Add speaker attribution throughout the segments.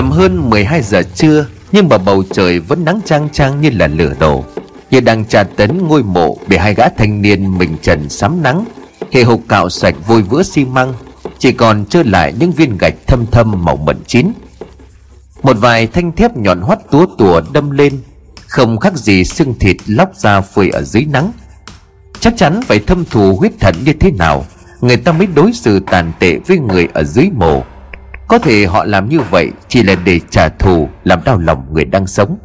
Speaker 1: Tầm hơn 12 giờ trưa, Nhưng mà bầu trời vẫn nắng trang trang như là lửa đổ. Như đang tra tấn ngôi mộ Bị hai gã thanh niên mình trần sắm nắng, Hệ hộp cạo sạch vôi vữa xi măng, Chỉ còn trơ lại những viên gạch thâm thâm màu mận chín. Một vài thanh thép nhọn hoắt túa tùa đâm lên, Không khác gì xương thịt lóc ra phơi ở dưới nắng. Chắc chắn phải thâm thù huyết thần như thế nào, Người ta mới đối xử tàn tệ với người ở dưới mồ. Có thể họ làm như vậy Chỉ là để trả thù, Làm đau lòng người đang sống.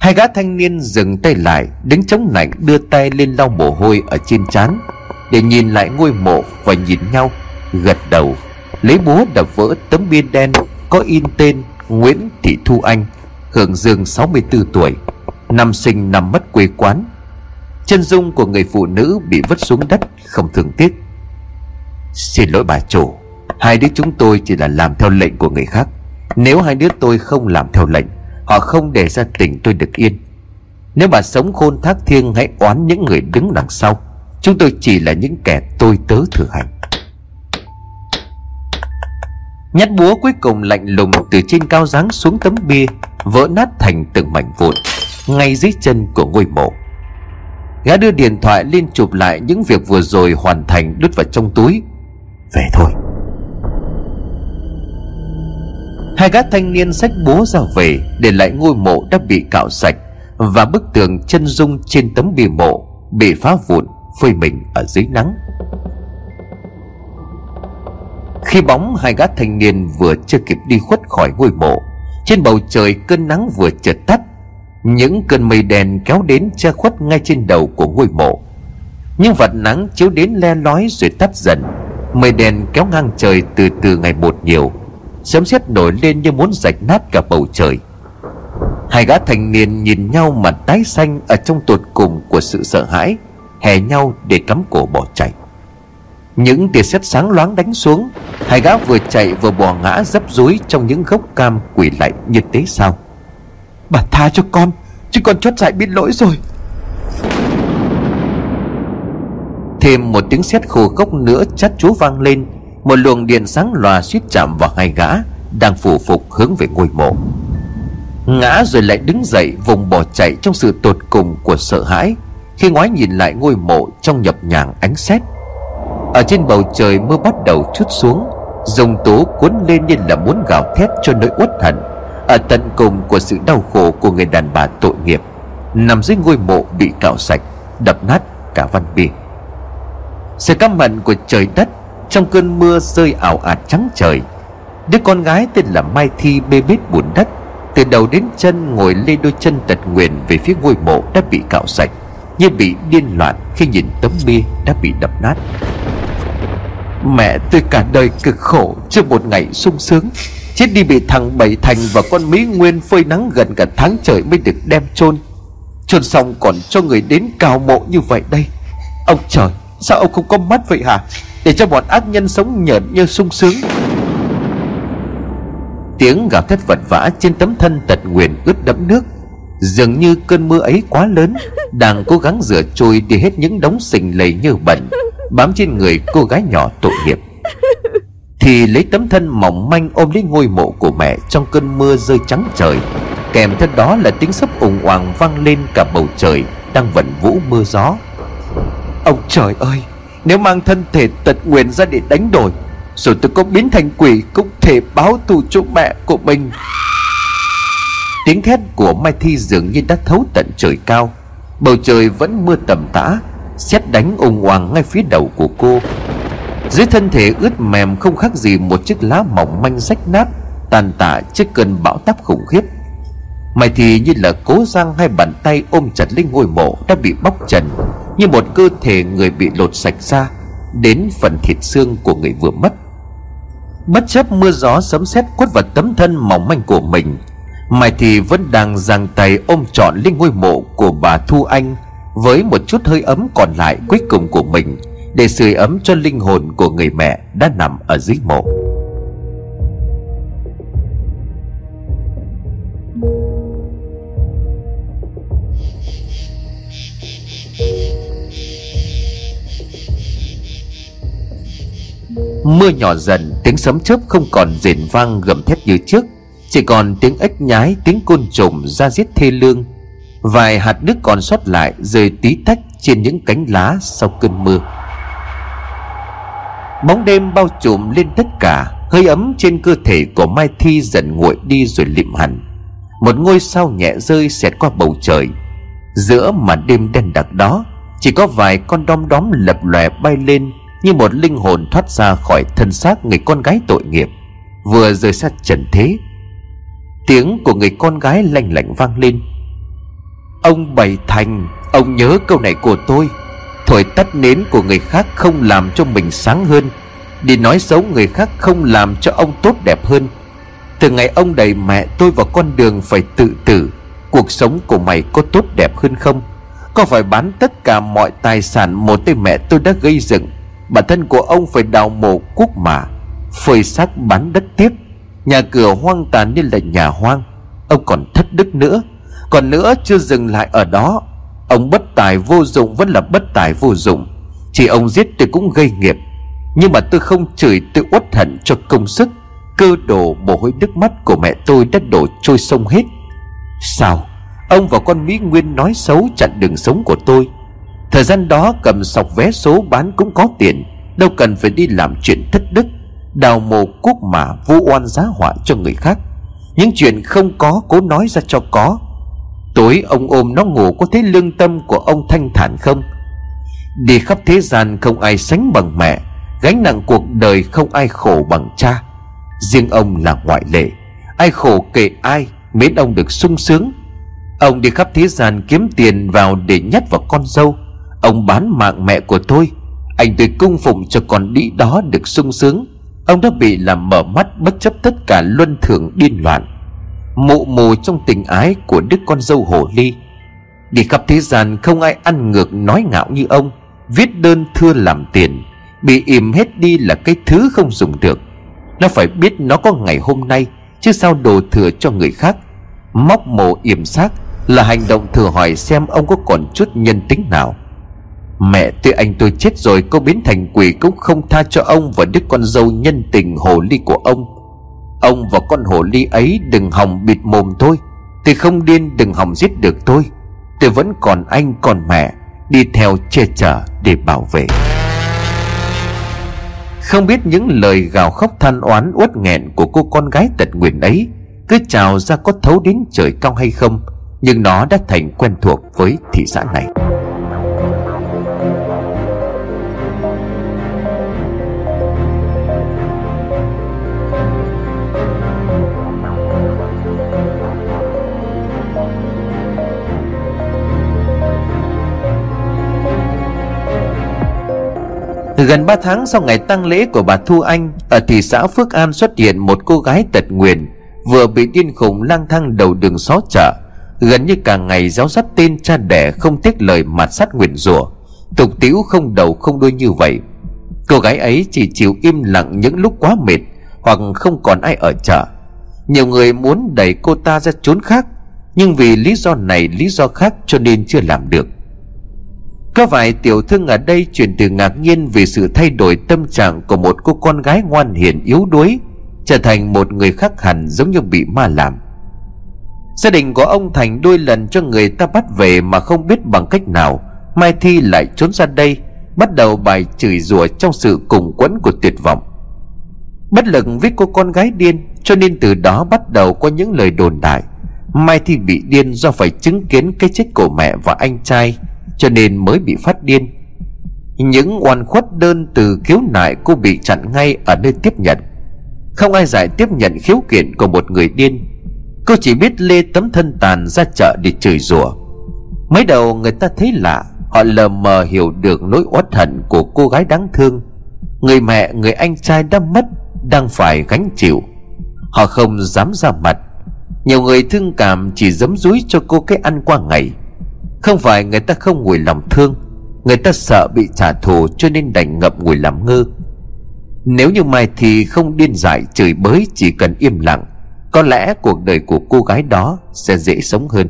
Speaker 1: Hai gã thanh niên dừng tay lại, Đứng chống lạnh đưa tay lên lau mồ hôi Ở trên trán, Để nhìn lại ngôi mộ và nhìn nhau, Gật đầu. Lấy búa đập vỡ tấm bia đen Có in tên Nguyễn Thị Thu Anh, Hưởng dương 64 tuổi, Năm sinh năm mất quê quán. Chân dung của người phụ nữ bị vứt xuống đất Không thương tiếc. Xin lỗi bà chủ. Hai đứa chúng tôi chỉ là làm theo lệnh của người khác. Nếu hai đứa tôi không làm theo lệnh, Họ không để ra tỉnh tôi được yên. Nếu bà sống khôn thác thiêng Hãy oán những người đứng đằng sau. Chúng tôi chỉ là những kẻ tôi tớ thử hành. Nhát búa cuối cùng lạnh lùng Từ trên cao giáng xuống tấm bia, Vỡ nát thành từng mảnh vụn, Ngay dưới chân của ngôi mộ. Gã đưa điện thoại lên chụp lại những việc vừa rồi hoàn thành đút vào trong túi. Về thôi. Hai gã thanh niên xách búa ra về Để lại ngôi mộ đã bị cạo sạch Và bức tường chân dung trên tấm bia mộ Bị phá vụn, phơi mình ở dưới nắng. Khi bóng hai gã thanh niên vừa chưa kịp đi khuất khỏi ngôi mộ, Trên bầu trời cơn nắng vừa chợt tắt, những cơn mây đen kéo đến che khuất ngay trên đầu của ngôi mộ. Những vật nắng chiếu đến le lói rồi tắt dần, mây đen kéo ngang trời từ từ ngày một nhiều sấm sét nổi lên như muốn rạch nát cả bầu trời. Hai gã thành niên nhìn nhau mặt tái xanh ở trong tột cùng của sự sợ hãi hè nhau để cắm cổ bỏ chạy. Những tia sét sáng loáng đánh xuống hai gã vừa chạy vừa bò ngã dấp dúi trong những gốc cam quỷ lạnh như thế sao? Bà tha cho con Chứ con chót dại biết lỗi rồi. Thêm một tiếng sét khô khốc nữa chát chúa vang lên một luồng điện sáng lòa suýt chạm vào hai gã, Đang phủ phục hướng về ngôi mộ. Ngã rồi lại đứng dậy, vùng bỏ chạy trong sự tột cùng của sợ hãi, Khi ngoái nhìn lại ngôi mộ trong nhập nhàng ánh sét Ở trên bầu trời, mưa bắt đầu chút xuống, Dòng tố cuốn lên như là muốn gào thét cho nỗi uất hận. Ở tận cùng của sự đau khổ của người đàn bà tội nghiệp, nằm dưới ngôi mộ bị cạo sạch, đập nát cả văn bia sự căm hận của trời đất trong cơn mưa rơi ảo ạt trắng trời, đứa con gái tên là mai thi bê bết bùn đất, từ đầu đến chân ngồi lê đôi chân tật nguyền về phía ngôi mộ đã bị cạo sạch, như bị điên loạn khi nhìn tấm bia đã bị đập nát. Mẹ tôi cả đời cực khổ, chưa một ngày sung sướng, Chết đi bị thằng Bảy Thành và con Mỹ Nguyên phơi nắng gần cả tháng trời mới được đem chôn. Chôn xong còn cho người đến cào mộ như vậy đây. Ông trời Sao ông không có mắt vậy hả? Để cho bọn ác nhân sống nhợn như sung sướng. Tiếng gào thét vật vã trên tấm thân tật nguyền ướt đẫm nước. Dường như cơn mưa ấy quá lớn, Đang cố gắng rửa trôi đi hết những đống sình lầy như bẩn, Bám trên người cô gái nhỏ tội nghiệp. Thì lấy tấm thân mỏng manh ôm lấy ngôi mộ của mẹ trong cơn mưa rơi trắng trời. Kèm theo đó là tiếng sấp ủng oàng vang lên cả bầu trời đang vẩn vũ mưa gió ông trời ơi, nếu mang thân thể tật nguyền ra để đánh đổi, rồi tôi có biến thành quỷ cũng thể báo thù cho mẹ của mình. Tiếng thét của mai thi dường như đã thấu tận trời cao. Bầu trời vẫn mưa tầm tã, xét đánh ùng hoàng ngay phía đầu của cô. Dưới thân thể ướt mềm không khác gì một chiếc lá mỏng manh rách nát, tàn tạ trước cơn bão táp khủng khiếp. Mày thì như là cố răng hai bàn tay ôm chặt lên ngôi mộ đã bị bóc trần như một cơ thể người bị lột sạch ra đến phần thịt xương của người vừa mất. Bất chấp mưa gió sấm sét quất vào tấm thân mỏng manh của mình mày thì vẫn đang giang tay ôm trọn lên ngôi mộ của bà thu anh với một chút hơi ấm còn lại cuối cùng của mình để sưởi ấm cho linh hồn của người mẹ đã nằm ở dưới mộ. Mưa nhỏ dần, Tiếng sấm chớp không còn rền vang gầm thét như trước. Chỉ còn tiếng ếch nhái, Tiếng côn trùng ra giết thê lương. Vài hạt nước còn sót lại Rơi tí tách trên những cánh lá Sau cơn mưa. Bóng đêm bao trùm lên tất cả, Hơi ấm trên cơ thể của Mai Thi dần nguội đi rồi lịm hẳn. Một ngôi sao nhẹ rơi xẹt qua bầu trời. Giữa màn đêm đen đặc đó, Chỉ có vài con đom đóm lập lòe bay lên như một linh hồn thoát ra khỏi thân xác người con gái tội nghiệp. Vừa rời xa trần thế, Tiếng của người con gái lanh lạnh vang lên. Ông Bảy Thành, Ông nhớ câu này của tôi, Thổi tắt nến của người khác không làm cho mình sáng hơn, Đi nói xấu người khác không làm cho ông tốt đẹp hơn. Từ ngày ông đẩy mẹ tôi vào con đường phải tự tử, Cuộc sống của mày có tốt đẹp hơn không? Có phải bán tất cả mọi tài sản một tay mẹ tôi đã gây dựng Bản thân của ông phải đào mộ quốc mà, Phơi xác bán đất tiếp. Nhà cửa hoang tàn như là nhà hoang. Ông còn thất đức nữa. Còn nữa chưa dừng lại ở đó. Ông bất tài vô dụng vẫn là bất tài vô dụng. Chỉ ông giết tôi cũng gây nghiệp. Nhưng mà tôi không chửi, tôi uất hận cho công sức. Cơ đồ mồ hôi nước mắt của mẹ tôi đã đổ trôi sông hết. Sao? Ông và con Mỹ Nguyên nói xấu chặn đường sống của tôi. Thời gian đó cầm sọc vé số bán cũng có tiền, Đâu cần phải đi làm chuyện thất đức, Đào mồ cuốc mà vu oan giá họa cho người khác. Những chuyện không có, cố nói ra cho có. Tối ông ôm nó ngủ có thấy lương tâm của ông thanh thản không? Đi khắp thế gian không ai sánh bằng mẹ, Gánh nặng cuộc đời không ai khổ bằng cha. Riêng ông là ngoại lệ, Ai khổ kệ ai Miễn ông được sung sướng. Ông đi khắp thế gian kiếm tiền vào để nhét vào con dâu. Ông bán mạng mẹ của tôi. Anh tôi cung phụng cho con đĩ đó được sung sướng. Ông đã bị làm mở mắt bất chấp tất cả luân thường điên loạn. Mụ mù trong tình ái của đứa con dâu hồ ly. Đi khắp thế gian không ai ăn ngược nói ngạo như ông. Viết đơn thưa làm tiền. Bị im hết đi là cái thứ không dùng được. Nó phải biết nó có ngày hôm nay, Chứ sao đồ thừa cho người khác. Móc mồ yểm xác Là hành động thừa hỏi xem ông có còn chút nhân tính nào. Mẹ tôi anh tôi chết rồi, Cô biến thành quỷ cũng không tha cho ông Và đứa con dâu nhân tình hồ ly của ông. Ông và con hồ ly ấy đừng hòng bịt mồm thôi Tôi không điên, đừng hòng giết được tôi. Tôi vẫn còn anh, còn mẹ. Đi theo che chở để bảo vệ. Không biết những lời gào khóc than oán uất nghẹn Của cô con gái tật nguyện ấy Cứ trào ra có thấu đến trời cao hay không, Nhưng nó đã thành quen thuộc với thị xã này. Gần 3 tháng sau ngày tang lễ của bà Thu Anh, Ở thị xã Phước An xuất hiện một cô gái tật nguyền, Vừa bị điên khủng lang thang đầu đường xó chợ. Gần như cả ngày giáo dắt tên cha đẻ không tiếc lời mặt sát nguyền rủa. Tục tiễu không đầu không đuôi như vậy. Cô gái ấy chỉ chịu im lặng những lúc quá mệt, Hoặc không còn ai ở chợ. Nhiều người muốn đẩy cô ta ra trốn khác, Nhưng vì lý do này, lý do khác cho nên chưa làm được có vài tiểu thương ở đây chuyển từ ngạc nhiên vì sự thay đổi tâm trạng của một cô con gái ngoan hiền yếu đuối, trở thành một người khác hẳn giống như bị ma làm. Gia đình của ông thành đôi lần cho người ta bắt về mà không biết bằng cách nào, mai thi lại trốn ra đây, bắt đầu bài chửi rủa trong sự cùng quẫn của tuyệt vọng. Bất lực với cô con gái điên, cho nên từ đó bắt đầu có những lời đồn đại. Mai thi bị điên do phải chứng kiến cái chết của mẹ và anh trai cho nên mới bị phát điên. Những oan khuất đơn từ khiếu nại cô bị chặn ngay ở nơi tiếp nhận. Không ai giải tiếp nhận khiếu kiện của một người điên. Cô chỉ biết lê tấm thân tàn ra chợ để chửi rủa. Mới đầu người ta thấy lạ, họ lờ mờ hiểu được nỗi uất hận của cô gái đáng thương. Người mẹ, người anh trai đã mất, đang phải gánh chịu. Họ không dám ra mặt. Nhiều người thương cảm chỉ giấm dúi cho cô cái ăn qua ngày không phải người ta không ngồi lòng thương, Người ta sợ bị trả thù cho nên đành ngậm ngùi làm ngơ. Nếu như mai thì không điên dại chửi bới chỉ cần im lặng, Có lẽ cuộc đời của cô gái đó sẽ dễ sống hơn.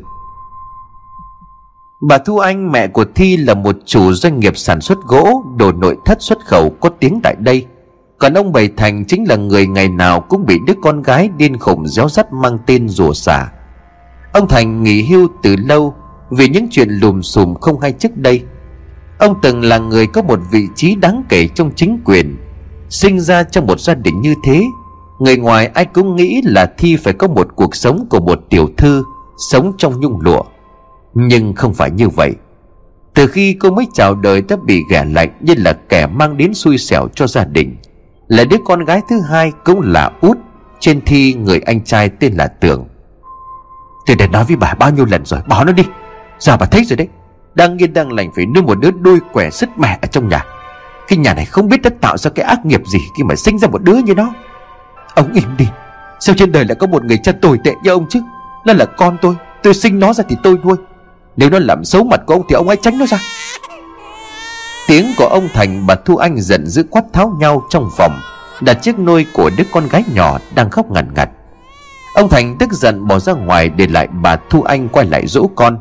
Speaker 1: Bà Thu Anh, mẹ của Thi là một chủ doanh nghiệp sản xuất gỗ, Đồ nội thất xuất khẩu có tiếng tại đây. Còn ông Bảy Thành chính là người ngày nào cũng bị đứa con gái điên khủng réo rắt mang tên rùa xả Ông Thành nghỉ hưu từ lâu vì những chuyện lùm xùm không hay trước đây. Ông từng là người có một vị trí đáng kể trong chính quyền. Sinh ra trong một gia đình như thế, Người ngoài ai cũng nghĩ là Thi phải có một cuộc sống của một tiểu thư, Sống trong nhung lụa. Nhưng không phải như vậy. Từ khi cô mới chào đời đã bị ghẻ lạnh Như là kẻ mang đến xui xẻo cho gia đình. Là đứa con gái thứ hai cũng là út, Trên Thi người anh trai tên là Tường. Tôi đã nói với bà bao nhiêu lần rồi, Bỏ nó đi. Giờ bà thấy rồi đấy? Đang yên đang lành phải nuôi một đứa đôi quẻ sứt mẹ ở trong nhà. Cái nhà này không biết đã tạo ra cái ác nghiệp gì Khi mà sinh ra một đứa như nó. Ông im đi. Sao trên đời lại có một người cha tồi tệ như ông chứ? Nó là con tôi Tôi sinh nó ra thì tôi nuôi. Nếu nó làm xấu mặt của ông thì ông hãy tránh nó ra. Tiếng của ông Thành bà Thu Anh giận dữ quát tháo nhau trong phòng, Đặt chiếc nôi của đứa con gái nhỏ đang khóc ngằn ngặt. Ông Thành tức giận bỏ ra ngoài để lại bà Thu Anh quay lại dỗ con.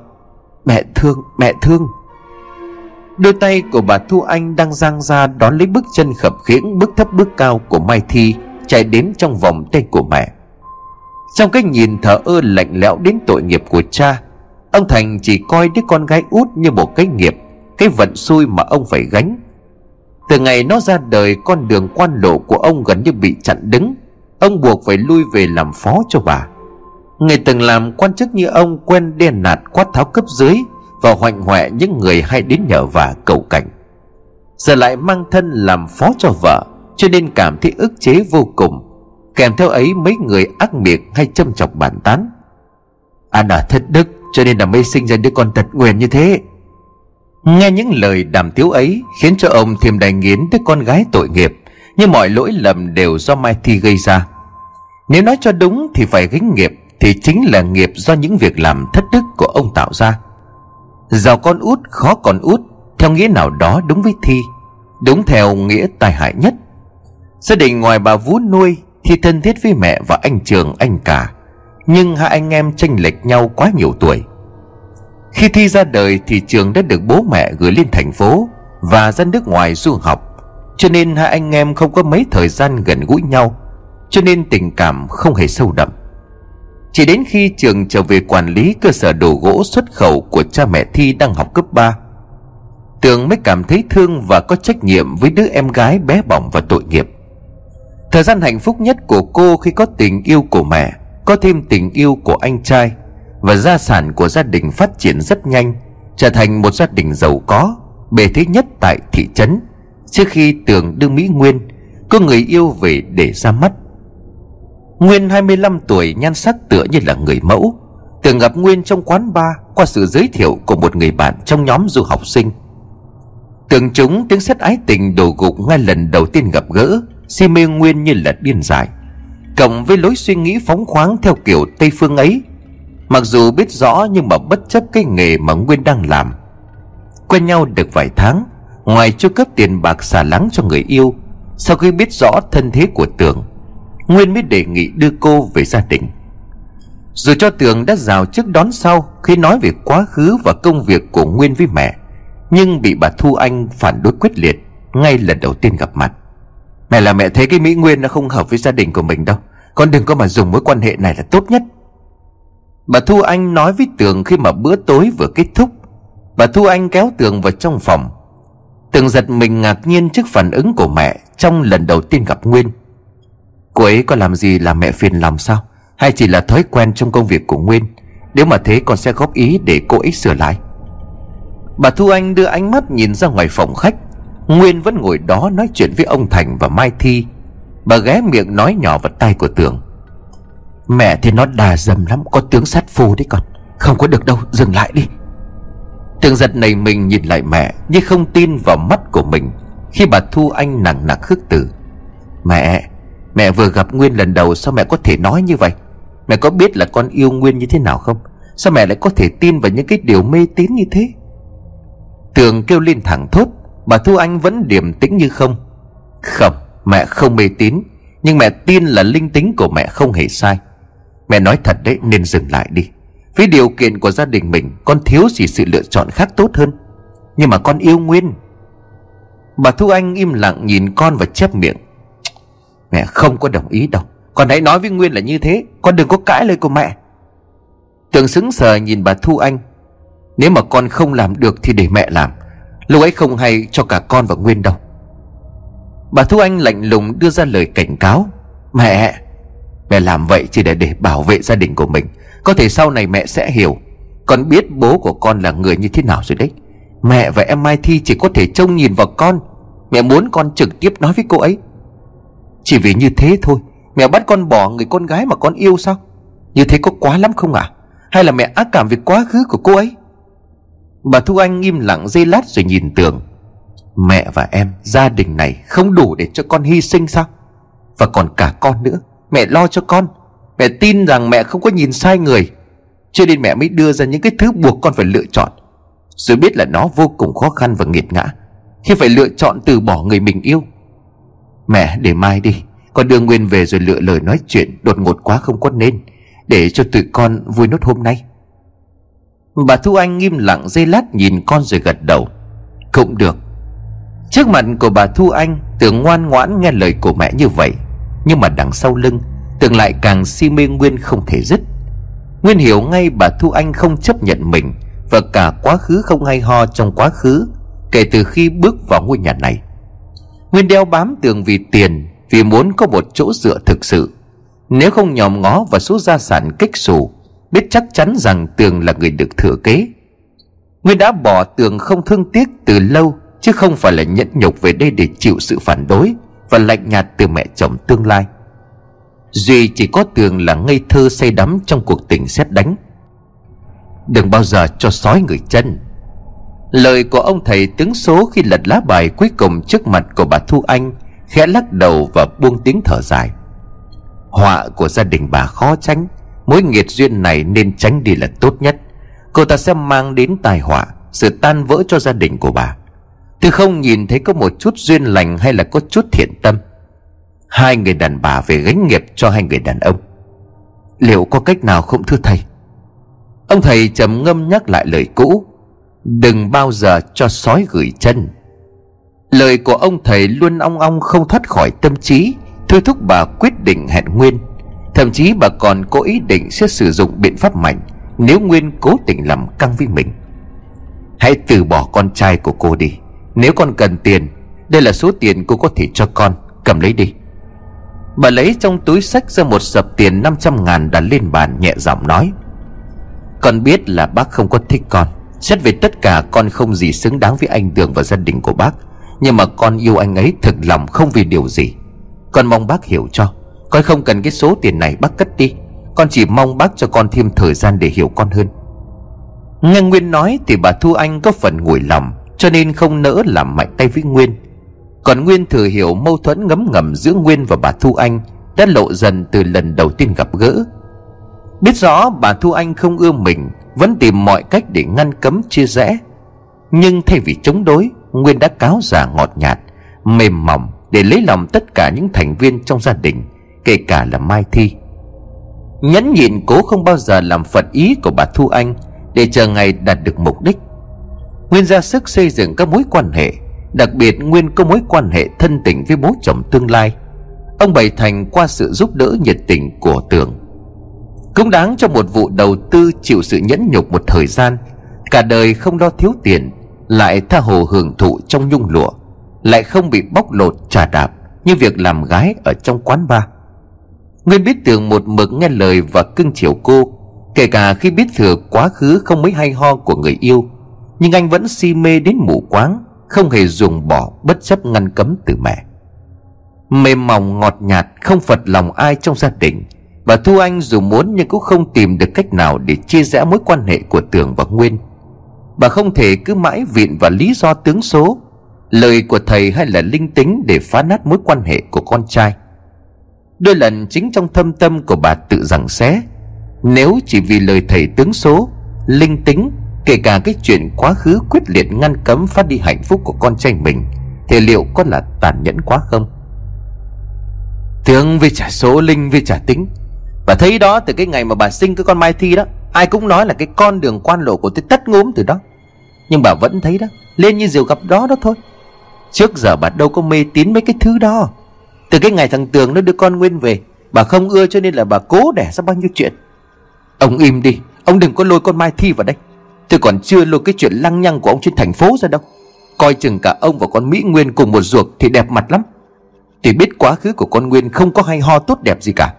Speaker 1: Mẹ thương, mẹ thương. Đôi tay của bà Thu Anh đang giang ra đón lấy bước chân khập khiễng bước thấp bước cao của Mai Thi chạy đến trong vòng tay của mẹ. Trong cái nhìn thở ơ lạnh lẽo đến tội nghiệp của cha ông thành chỉ coi đứa con gái út như một cái nghiệp cái vận xui mà ông phải gánh. Từ ngày nó ra đời con đường quan lộ của ông gần như bị chặn đứng. Ông buộc phải lui về làm phó cho bà người từng làm quan chức như ông quen đen nạt quát tháo cấp dưới và hoạnh hoẹ những người hay đến nhờ vả cầu cảnh. Giờ lại mang thân làm phó cho vợ, cho nên cảm thấy ức chế vô cùng, kèm theo ấy mấy người ác miệng hay châm chọc bản tán. Anh à thất đức, cho nên là mới sinh ra đứa con tật nguyền như thế. Nghe những lời đàm tiếu ấy khiến cho ông thêm đành nghiến đứa con gái tội nghiệp nhưng mọi lỗi lầm đều do mai thi gây ra. Nếu nói cho đúng thì phải gánh nghiệp thì chính là nghiệp do những việc làm thất đức của ông tạo ra. Giàu con út, khó còn út, theo nghĩa nào đó đúng với thi, đúng theo nghĩa tai hại nhất. Gia đình ngoài bà Vú nuôi Thì thân thiết với mẹ và anh Trường, anh cả. Nhưng hai anh em tranh lệch nhau quá nhiều tuổi. Khi Thi ra đời thì Trường đã được bố mẹ gửi lên thành phố Và ra nước ngoài du học. Cho nên hai anh em không có mấy thời gian gần gũi nhau, Cho nên tình cảm không hề sâu đậm. Chỉ đến khi Trường trở về quản lý cơ sở đồ gỗ xuất khẩu của cha mẹ Thi đang học cấp 3 Tường mới cảm thấy thương và có trách nhiệm với đứa em gái bé bỏng và tội nghiệp. Thời gian hạnh phúc nhất của cô khi có tình yêu của mẹ, Có thêm tình yêu của anh trai Và gia sản của gia đình phát triển rất nhanh, Trở thành một gia đình giàu có, Bề thế nhất tại thị trấn. Trước khi tường đưa Mỹ Nguyên, Có người yêu về để ra mắt. Nguyên 25 tuổi nhan sắc tựa như là người mẫu. Tưởng gặp Nguyên trong quán bar Qua sự giới thiệu của một người bạn trong nhóm du học sinh. Tưởng chúng tiếng xét ái tình đổ gục ngay lần đầu tiên gặp gỡ, si mê nguyên như là điên dại. Cộng với lối suy nghĩ phóng khoáng theo kiểu tây phương ấy, mặc dù biết rõ nhưng mà bất chấp cái nghề mà nguyên đang làm. Quen nhau được vài tháng, ngoài chu cấp tiền bạc xả lắng cho người yêu, sau khi biết rõ thân thế của Tưởng nguyên mới đề nghị đưa cô về gia đình. Dù cho tường đã rào trước đón sau khi nói về quá khứ và công việc của nguyên với mẹ. Nhưng bị bà thu anh phản đối quyết liệt, ngay lần đầu tiên gặp mặt. Mẹ là mẹ thấy cái Mỹ Nguyên nó không hợp với gia đình của mình đâu. Con đừng có mà dùng mối quan hệ này là tốt nhất. Bà Thu Anh nói với Tường khi mà bữa tối vừa kết thúc. Bà Thu Anh kéo Tường vào trong phòng. Tường giật mình ngạc nhiên trước phản ứng của mẹ Trong lần đầu tiên gặp Nguyên. Cô ấy có làm gì làm mẹ phiền lòng sao? Hay chỉ là thói quen trong công việc của Nguyên? Nếu mà thế con sẽ góp ý để cô ấy sửa lại. Bà Thu Anh đưa ánh mắt nhìn ra ngoài phòng khách. Nguyên vẫn ngồi đó nói chuyện với ông Thành và Mai Thi. Bà ghé miệng nói nhỏ vào tay của Tường. Mẹ thì nó đà dầm lắm, Có tướng sát phu đấy con. Không có được đâu, dừng lại đi. Tường giật này mình nhìn lại mẹ, Nhưng không tin vào mắt của mình. Khi bà Thu Anh nặng nặc khước từ, Mẹ Mẹ vừa gặp Nguyên lần đầu, Sao mẹ có thể nói như vậy? Mẹ có biết là con yêu Nguyên như thế nào không? Sao mẹ lại có thể tin vào những cái điều mê tín như thế? Tường kêu lên thẳng thốt, Bà Thu Anh vẫn điềm tĩnh như không. Không, mẹ không mê tín, Nhưng mẹ tin là linh tính của mẹ không hề sai. Mẹ nói thật đấy, nên dừng lại đi. Với điều kiện của gia đình mình, Con thiếu gì sự lựa chọn khác tốt hơn. Nhưng mà con yêu Nguyên. Bà Thu Anh im lặng nhìn con và chép miệng. Mẹ không có đồng ý đâu. Con hãy nói với Nguyên là như thế. Con đừng có cãi lời của mẹ. Tường xứng sờ nhìn bà Thu Anh. Nếu mà con không làm được thì để mẹ làm. Lúc ấy không hay cho cả con và Nguyên đâu. Bà Thu Anh lạnh lùng đưa ra lời cảnh cáo. Mẹ Mẹ làm vậy chỉ để để bảo vệ gia đình của mình. Có thể sau này mẹ sẽ hiểu. Con biết bố của con là người như thế nào rồi đấy. Mẹ và em Mai Thi chỉ có thể trông nhìn vào con. Mẹ muốn con trực tiếp nói với cô ấy. Chỉ vì như thế thôi, Mẹ bắt con bỏ người con gái mà con yêu sao? Như thế có quá lắm không ạ? À? Hay là mẹ ác cảm về quá khứ của cô ấy? Bà Thu Anh im lặng dây lát rồi nhìn tường. Mẹ và em, Gia đình này không đủ để cho con hy sinh sao? Và còn cả con nữa, Mẹ lo cho con. Mẹ tin rằng mẹ không có nhìn sai người. Cho nên mẹ mới đưa ra những cái thứ buộc con phải lựa chọn. Rồi biết là nó vô cùng khó khăn và nghiệt ngã, Khi phải lựa chọn từ bỏ người mình yêu Mẹ, để mai đi. Con đưa Nguyên về rồi lựa lời nói chuyện, Đột ngột quá không có nên, Để cho tụi con vui nốt hôm nay. Bà Thu Anh nghiêm lặng dây lát nhìn con rồi gật đầu. Cũng được. Trước mặt của bà Thu Anh, Tưởng ngoan ngoãn nghe lời của mẹ như vậy, Nhưng mà đằng sau lưng, Tưởng lại càng si mê Nguyên không thể dứt. Nguyên hiểu ngay bà Thu Anh không chấp nhận mình, Và cả quá khứ không hay ho trong quá khứ, Kể từ khi bước vào ngôi nhà này. Nguyên đeo bám tường vì tiền, Vì muốn có một chỗ dựa thực sự. Nếu không nhòm ngó vào số gia sản kích xù, Biết chắc chắn rằng tường là người được thừa kế. Nguyên đã bỏ tường không thương tiếc từ lâu, Chứ không phải là nhẫn nhục về đây để chịu sự phản đối Và lạnh nhạt từ mẹ chồng tương lai. Duy chỉ có tường là ngây thơ say đắm trong cuộc tình xét đánh. Đừng bao giờ cho sói người chân. Lời của ông thầy tướng số khi lật lá bài cuối cùng trước mặt của bà Thu Anh Khẽ lắc đầu và buông tiếng thở dài. Họa của gia đình bà khó tránh, Mối nghiệt duyên này nên tránh đi là tốt nhất. Cô ta sẽ mang đến tai họa Sự tan vỡ cho gia đình của bà. Tôi không nhìn thấy có một chút duyên lành hay là có chút thiện tâm, Hai người đàn bà về gánh nghiệp cho hai người đàn ông. Liệu có cách nào không thưa thầy? Ông thầy trầm ngâm nhắc lại lời cũ. Đừng bao giờ cho sói gửi chân. Lời của ông thầy luôn ong ong không thoát khỏi tâm trí. Thôi thúc bà quyết định hẹn Nguyên. Thậm chí bà còn có ý định sẽ sử dụng biện pháp mạnh Nếu Nguyên cố tình làm căng với mình. Hãy từ bỏ con trai của cô đi. Nếu con cần tiền, Đây là số tiền cô có thể cho con. Cầm lấy đi. Bà lấy trong túi sách ra một sập tiền 500 ngàn đặt lên bàn nhẹ giọng nói. Con biết là bác không có thích con. Xét về tất cả, con không gì xứng đáng với anh Tường và gia đình của bác. Nhưng mà con yêu anh ấy thực lòng không vì điều gì. Con mong bác hiểu cho. Con không cần cái số tiền này bác cất đi. Con chỉ mong bác cho con thêm thời gian để hiểu con hơn. Nghe Nguyên nói thì bà Thu Anh có phần nguội lòng, Cho nên không nỡ làm mạnh tay với Nguyên. Còn Nguyên thừa hiểu mâu thuẫn ngấm ngầm giữa Nguyên và bà Thu Anh Đã lộ dần từ lần đầu tiên gặp gỡ. Biết rõ bà Thu Anh không ưa mình vẫn tìm mọi cách để ngăn cấm chia rẽ. Nhưng thay vì chống đối, Nguyên đã cáo giả ngọt nhạt, Mềm mỏng để lấy lòng tất cả những thành viên trong gia đình, Kể cả là Mai Thi. Nhẫn nhịn cố không bao giờ làm phật ý của bà Thu Anh Để chờ ngày đạt được mục đích. Nguyên ra sức xây dựng các mối quan hệ, Đặc biệt Nguyên có mối quan hệ thân tình với bố chồng tương lai. Ông bày thành qua sự giúp đỡ nhiệt tình của Tường cũng đáng cho một vụ đầu tư chịu sự nhẫn nhục một thời gian. Cả đời không lo thiếu tiền, Lại tha hồ hưởng thụ trong nhung lụa, Lại không bị bóc lột trà đạp Như việc làm gái ở trong quán bar. Nguyên biết tường một mực nghe lời và cưng chiều cô, Kể cả khi biết thừa quá khứ không mấy hay ho của người yêu, Nhưng anh vẫn si mê đến mù quáng, Không hề dùng bỏ bất chấp ngăn cấm từ mẹ. Mềm mỏng ngọt nhạt không phật lòng ai trong gia đình Bà Thu Anh dù muốn nhưng cũng không tìm được cách nào để chia rẽ mối quan hệ của Tường và Nguyên. Bà không thể cứ mãi viện vào lý do tướng số, Lời của thầy hay là linh tính để phá nát mối quan hệ của con trai. Đôi lần chính trong thâm tâm của bà tự rằng xé, Nếu chỉ vì lời thầy tướng số, Linh tính, Kể cả cái chuyện quá khứ quyết liệt ngăn cấm phát đi hạnh phúc của con trai mình, Thì liệu có là tàn nhẫn quá không? Tướng với trả số, linh với trả tính và thấy đó, từ cái ngày mà bà sinh cái con Mai Thi đó, Ai cũng nói là cái con đường quan lộ của tôi tất ngốm từ đó. Nhưng bà vẫn thấy đó, Lên như diều gặp đó đó thôi. Trước giờ bà đâu có mê tín mấy cái thứ đó.
Speaker 2: Từ cái ngày thằng Tường nó đưa con Nguyên về, Bà không ưa cho nên là bà cố đẻ ra bao nhiêu chuyện. Ông im đi, Ông đừng có lôi con Mai Thi vào đây. Tôi còn chưa lôi cái chuyện lăng nhăng của ông trên thành phố ra đâu. Coi chừng cả ông và con Mỹ Nguyên cùng một ruột thì đẹp mặt lắm. Thì biết quá khứ của con Nguyên không có hay ho tốt đẹp gì cả.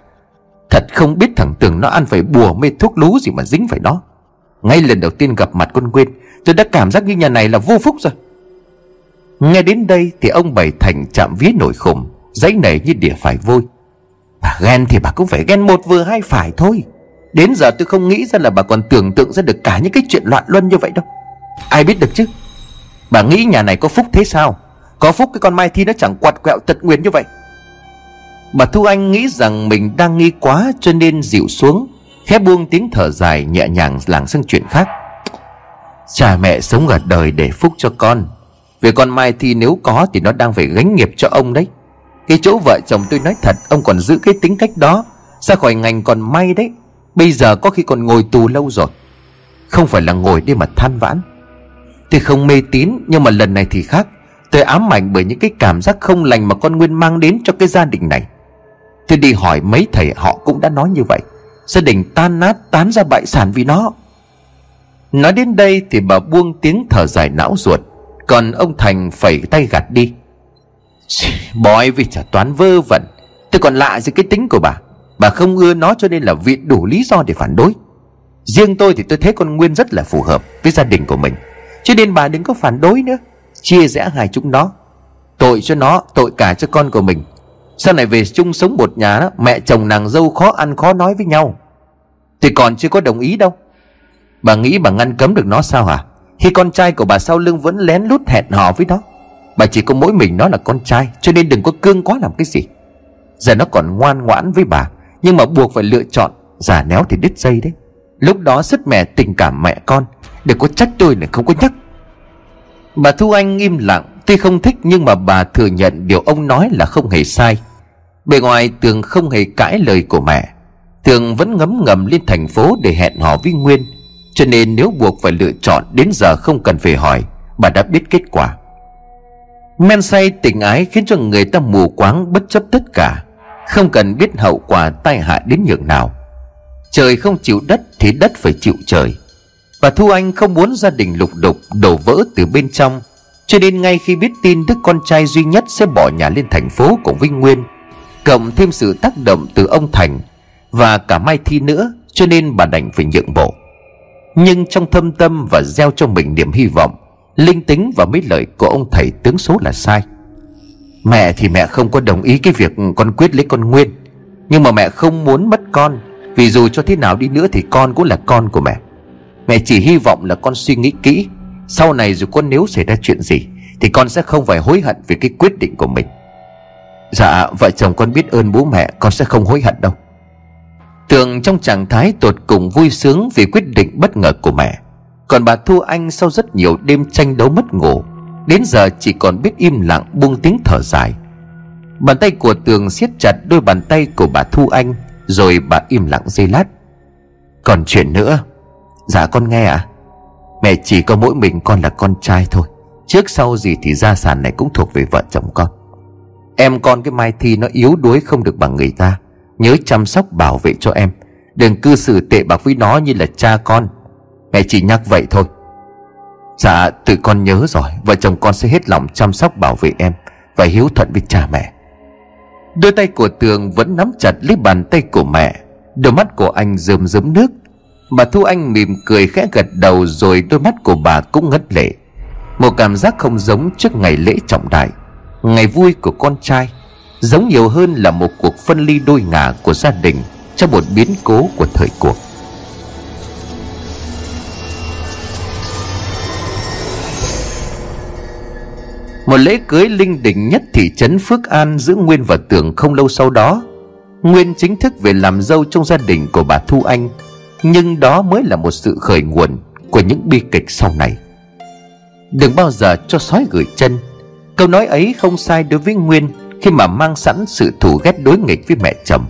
Speaker 2: Thật không biết thằng Tường nó ăn phải bùa mê thuốc lú gì mà dính phải nó Ngay lần đầu tiên gặp mặt con Nguyên, Tôi đã cảm giác như nhà này là vô phúc rồi. Nghe đến đây thì ông Bảy Thành chạm vía nổi khủng Giấy nảy như đỉa phải vôi. Bà ghen thì bà cũng phải ghen một vừa hai phải thôi. Đến giờ tôi không nghĩ ra là bà còn tưởng tượng ra được cả những cái chuyện loạn luân như vậy đâu. Ai biết được chứ? Bà nghĩ nhà này có phúc thế sao? Có phúc cái con Mai Thi nó chẳng quạt quẹo tật nguyền như vậy. Bà Thu Anh nghĩ rằng mình đang nghi quá cho nên dịu xuống, Khẽ buông tiếng thở dài nhẹ nhàng lảng sang chuyện khác. Cha mẹ sống ở đời để phúc cho con, về con Mai thì nếu có thì nó đang phải gánh nghiệp cho ông đấy. Cái chỗ vợ chồng tôi nói thật, Ông còn giữ cái tính cách đó, Ra khỏi ngành còn may đấy. Bây giờ có khi còn ngồi tù lâu rồi, Không phải là ngồi đi mà than vãn. Tôi không mê tín, Nhưng mà lần này thì khác. Tôi ám ảnh bởi những cái cảm giác không lành Mà con Nguyên mang đến cho cái gia đình này. Tôi đi hỏi mấy thầy họ cũng đã nói như vậy. Gia đình tan nát tán ra bại sản vì nó. Nói đến đây thì bà buông tiếng thở dài não ruột. Còn ông Thành phẩy tay gạt đi. Bói vì trả toán vơ vẩn. Tôi còn lạ gì cái tính của bà. Bà không ưa nó cho nên là vì đủ lý do để phản đối. Riêng tôi thì tôi thấy con Nguyên rất là phù hợp với gia đình của mình. Cho nên bà đừng có phản đối nữa. Chia rẽ hai chúng nó. Tội cho nó, tội cả cho con của mình. Sau này về chung sống một nhà đó? Mẹ chồng nàng dâu khó ăn khó nói với nhau. Thì còn chưa có đồng ý đâu. Bà nghĩ bà ngăn cấm được nó sao hả? Khi con trai của bà sau lưng vẫn lén lút hẹn hò với nó, Bà chỉ có mỗi mình nó là con trai, Cho nên đừng có cương quá làm cái gì. Giờ nó còn ngoan ngoãn với bà, Nhưng mà buộc phải lựa chọn Giả néo thì đứt dây đấy. Lúc đó sức mẹ tình cảm mẹ con Đừng có trách tôi là không có nhắc. Bà Thu Anh im lặng, Tuy không thích nhưng mà bà thừa nhận Điều ông nói là không hề sai. Bề ngoài Tường không hề cãi lời của mẹ. Tường vẫn ngấm ngầm lên thành phố Để hẹn hò với Nguyên. Cho nên nếu buộc phải lựa chọn Đến giờ không cần phải hỏi, Bà đã biết kết quả. Men say tình ái khiến cho người ta mù quáng bất chấp tất cả, Không cần biết hậu quả tai hại đến nhường nào. Trời không chịu đất thì đất phải chịu trời. Bà Thu Anh không muốn gia đình lục đục, đổ vỡ từ bên trong. Cho nên ngay khi biết tin đứa con trai duy nhất sẽ bỏ nhà lên thành phố cùng Vinh Nguyên Cộng thêm sự tác động từ ông Thành Và cả Mai Thi nữa, Cho nên bà đành phải nhượng bộ. Nhưng trong thâm tâm và gieo cho mình niềm hy vọng, Linh tính và mấy lời của ông thầy tướng số là sai. Mẹ thì mẹ không có đồng ý cái việc con quyết lấy con Nguyên, Nhưng mà mẹ không muốn mất con, Vì dù cho thế nào đi nữa thì con cũng là con của mẹ. Mẹ chỉ hy vọng là con suy nghĩ kỹ, Sau này dù con nếu xảy ra chuyện gì Thì con sẽ không phải hối hận về cái quyết định của mình. Dạ vợ chồng con biết ơn bố mẹ, Con sẽ không hối hận đâu. Tường trong trạng thái tột cùng vui sướng Vì quyết định bất ngờ của mẹ, Còn bà Thu Anh sau rất nhiều đêm tranh đấu mất ngủ, Đến giờ chỉ còn biết im lặng buông tiếng thở dài. Bàn tay của Tường siết chặt đôi bàn tay của bà Thu Anh, Rồi bà im lặng giây lát. Còn chuyện nữa Dạ con nghe ạ. À? Mẹ chỉ có mỗi mình con là con trai thôi, Trước sau gì thì gia sản này cũng thuộc về vợ chồng con. Em con cái Mai Thi nó yếu đuối không được bằng người ta. Nhớ chăm sóc, bảo vệ cho em. Đừng cư xử tệ bạc với nó như là cha con. Mẹ chỉ nhắc vậy thôi. Dạ tự con nhớ rồi. Vợ chồng con sẽ hết lòng chăm sóc, bảo vệ em Và hiếu thuận với cha mẹ. Đôi tay của Tường vẫn nắm chặt lấy bàn tay của mẹ. Đôi mắt của anh rơm rớm nước. Bà Thu Anh mỉm cười khẽ gật đầu Rồi đôi mắt của bà cũng ngất lệ. Một cảm giác không giống trước ngày lễ trọng đại. Ngày vui của con trai Giống nhiều hơn là một cuộc phân ly đôi ngả của gia đình Trong một biến cố của thời cuộc. Một lễ cưới linh đình nhất thị trấn Phước An giữa Nguyên và Tường không lâu sau đó, Nguyên chính thức về làm dâu trong gia đình của bà Thu Anh, Nhưng đó mới là một sự khởi nguồn của những bi kịch sau này. Đừng bao giờ cho sói gửi chân. Câu nói ấy không sai đối với Nguyên Khi mà mang sẵn sự thù ghét đối nghịch với mẹ chồng.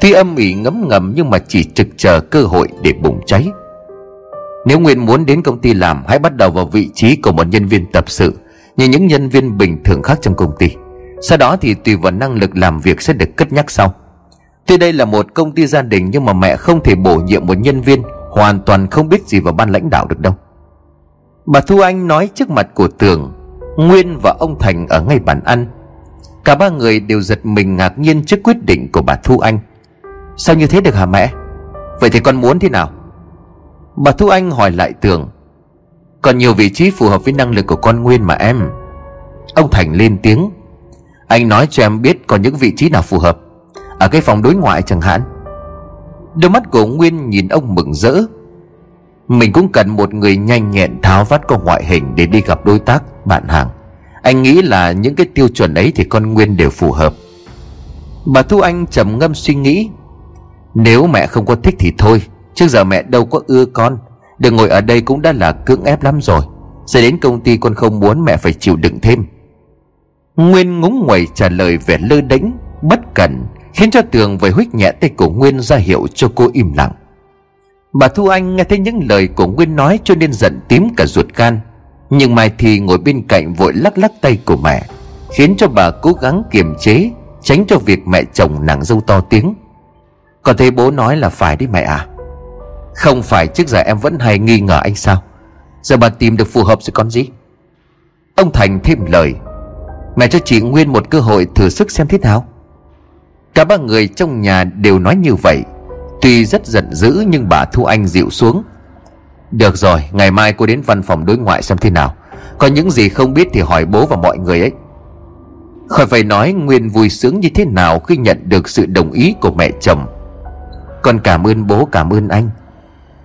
Speaker 2: Tuy âm ỉ ngấm ngầm nhưng mà chỉ trực chờ cơ hội để bùng cháy. Nếu Nguyên muốn đến công ty làm, Hãy bắt đầu vào vị trí của một nhân viên tập sự, như những nhân viên bình thường khác trong công ty.
Speaker 1: Sau đó thì tùy vào năng lực làm việc sẽ được cất nhắc sau. Tuy đây là một công ty gia đình Nhưng mà mẹ không thể bổ nhiệm một nhân viên, Hoàn toàn không biết gì vào ban lãnh đạo được đâu. Bà Thu Anh nói trước mặt của Tường Nguyên và ông Thành ở ngay bàn ăn. Cả ba người đều giật mình ngạc nhiên trước quyết định của bà Thu Anh. Sao như thế được hả mẹ? Vậy thì con muốn thế nào? Bà Thu Anh hỏi lại Tường Còn nhiều vị trí phù hợp với năng lực của con Nguyên mà em. Ông Thành lên tiếng. Anh nói cho em biết còn những vị trí nào phù hợp. Ở cái phòng đối ngoại chẳng hạn. Đôi mắt của Nguyên nhìn ông mừng rỡ. Mình cũng cần một người nhanh nhẹn tháo vắt có ngoại hình Để đi gặp đối tác, bạn hàng. Anh nghĩ là những cái tiêu chuẩn ấy Thì con Nguyên đều phù hợp. Bà Thu Anh trầm ngâm suy nghĩ. Nếu mẹ không có thích thì thôi, Trước giờ mẹ đâu có ưa con. Được ngồi ở đây cũng đã là cưỡng ép lắm rồi. Sẽ đến công ty con không muốn mẹ phải chịu đựng thêm. Nguyên ngúng nguẩy trả lời vẻ lơ đánh Bất cẩn, Khiến cho Tường với huých nhẹ tay của Nguyên ra hiệu cho cô im lặng. Bà Thu Anh nghe thấy những lời của Nguyên nói cho nên giận tím cả ruột gan. Nhưng Mai Thì ngồi bên cạnh vội lắc lắc tay của mẹ, Khiến cho bà cố gắng kiềm chế, Tránh cho việc mẹ chồng nàng dâu to tiếng. Còn thấy bố nói là phải đấy mẹ à? Không phải trước giờ em vẫn hay nghi ngờ anh sao? Giờ bà tìm được phù hợp rồi con gì? Ông Thành thêm lời, Mẹ cho chị Nguyên một cơ hội thử sức xem thế nào. Cả ba người trong nhà đều nói như vậy. Tuy rất giận dữ nhưng bà Thu Anh dịu xuống được rồi, Ngày mai cô đến văn phòng đối ngoại xem thế nào. Có những gì không biết thì hỏi bố và mọi người ấy. Khỏi phải nói Nguyên vui sướng như thế nào Khi nhận được sự đồng ý của mẹ chồng. Con cảm ơn bố, cảm ơn anh.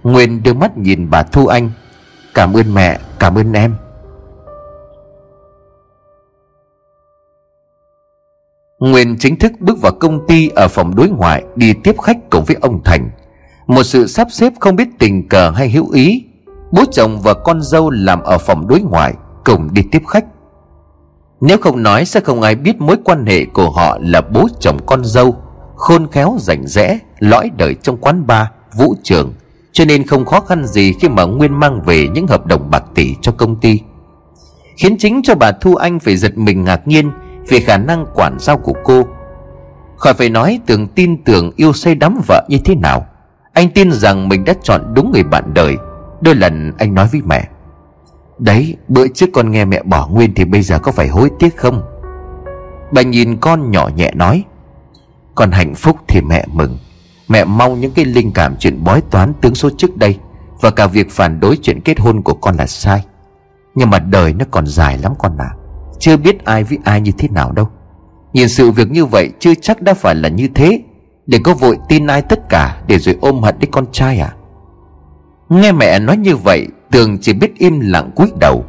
Speaker 1: Nguyên đưa mắt nhìn bà Thu Anh. Cảm ơn mẹ, cảm ơn em. Nguyên chính thức bước vào công ty ở phòng đối ngoại đi tiếp khách cùng với ông Thành. Một sự sắp xếp không biết tình cờ hay hữu ý. Bố chồng và con dâu làm ở phòng đối ngoại cùng đi tiếp khách. Nếu không nói sẽ không ai biết mối quan hệ của họ là bố chồng con dâu, khôn khéo rảnh rẽ, lõi đời trong quán bar, vũ trường. Cho nên không khó khăn gì khi mà Nguyên mang về những hợp đồng bạc tỷ cho công ty. Khiến chính cho bà Thu Anh phải giật mình ngạc nhiên về khả năng quản giao của cô khỏi phải nói tưởng tin tưởng yêu say đắm vợ như thế nào anh tin rằng mình đã chọn đúng người bạn đời. Đôi lần anh nói với mẹ, đấy, bữa trước con nghe mẹ bỏ nguyên thì bây giờ có phải hối tiếc không? Bà nhìn con nhỏ nhẹ nói, con hạnh phúc thì mẹ mừng. Mẹ mong những cái linh cảm chuyện bói toán tướng số trước đây và cả việc phản đối chuyện kết hôn của con là sai. Nhưng mà đời nó còn dài lắm con ạ à. Chưa biết ai với ai như thế nào đâu. Nhìn sự việc như vậy, chưa chắc đã phải là như thế. Để có vội tin ai tất cả Để rồi ôm hận đứa con trai à? Nghe mẹ nói như vậy, Tường chỉ biết im lặng cúi đầu.